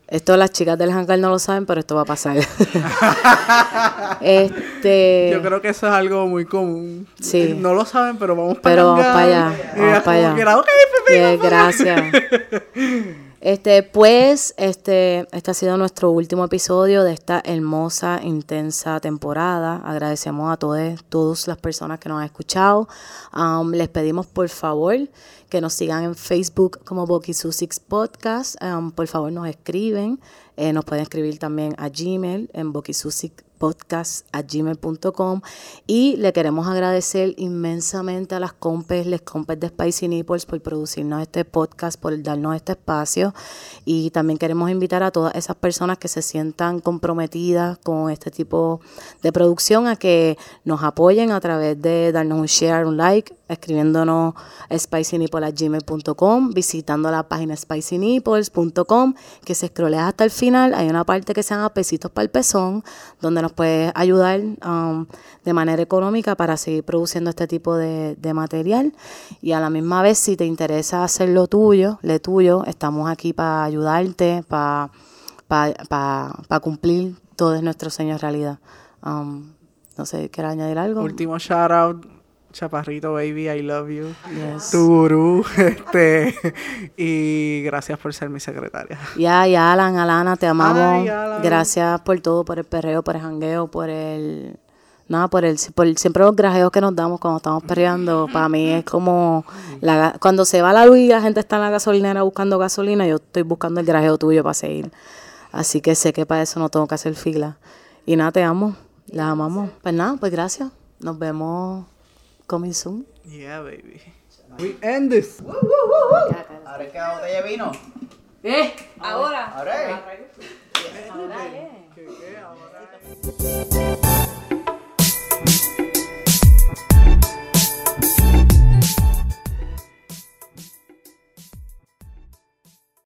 Esto las chicas del hangar no lo saben, pero esto va a pasar. este... Yo creo que eso es algo muy común. Sí. Eh, No lo saben, pero vamos para Pero vamos para allá. Vamos para allá. Gracias. Este, pues, este, este ha sido nuestro último episodio de esta hermosa, intensa temporada. Agradecemos a todas, todas las personas que nos han escuchado. Um, les pedimos, por favor, que nos sigan en Facebook como Boki Susix Podcast. Um, por favor, nos escriben. Eh, nos pueden escribir también a Gmail en podcast.gmail.com y le queremos agradecer inmensamente a las compes, les compes de Spicy Nipples por producirnos este podcast, por darnos este espacio. Y también queremos invitar a todas esas personas que se sientan comprometidas con este tipo de producción a que nos apoyen a través de darnos un share, un like, escribiéndonos spicynipples.gmail.com, visitando la página spicynipples.com que se escrolea hasta el final, hay una parte que se llama pesitos para el pezón, donde nos puedes ayudar um, de manera económica para seguir produciendo este tipo de, material. Y a la misma vez, si te interesa hacer lo tuyo, le tuyo, estamos aquí para ayudarte, para para cumplir todos nuestros sueños realidad. Um, no sé, ¿quieres añadir algo? Último shout out, Chaparrito Baby, I love you. Yes. Tu gurú, este, y gracias por ser mi secretaria. Ya, ya, Alan, Alana, te amamos. Ay, Alan. Gracias por todo, por el perreo, por el jangueo, por el... Nada, por el, por el- siempre los grajeos que nos damos cuando estamos perreando, para mí es como la, cuando se va la luz y la gente está en la gasolinera buscando gasolina, yo estoy buscando el grajeo tuyo para seguir. Así que sé que para eso no tengo que hacer fila. Y nada, te amo, la amamos. Pues nada, pues gracias. Nos vemos Coming soon. Yeah, baby. We end this. Ahora que la vino. ¿Eh? Ahora. Ahora. Ahora.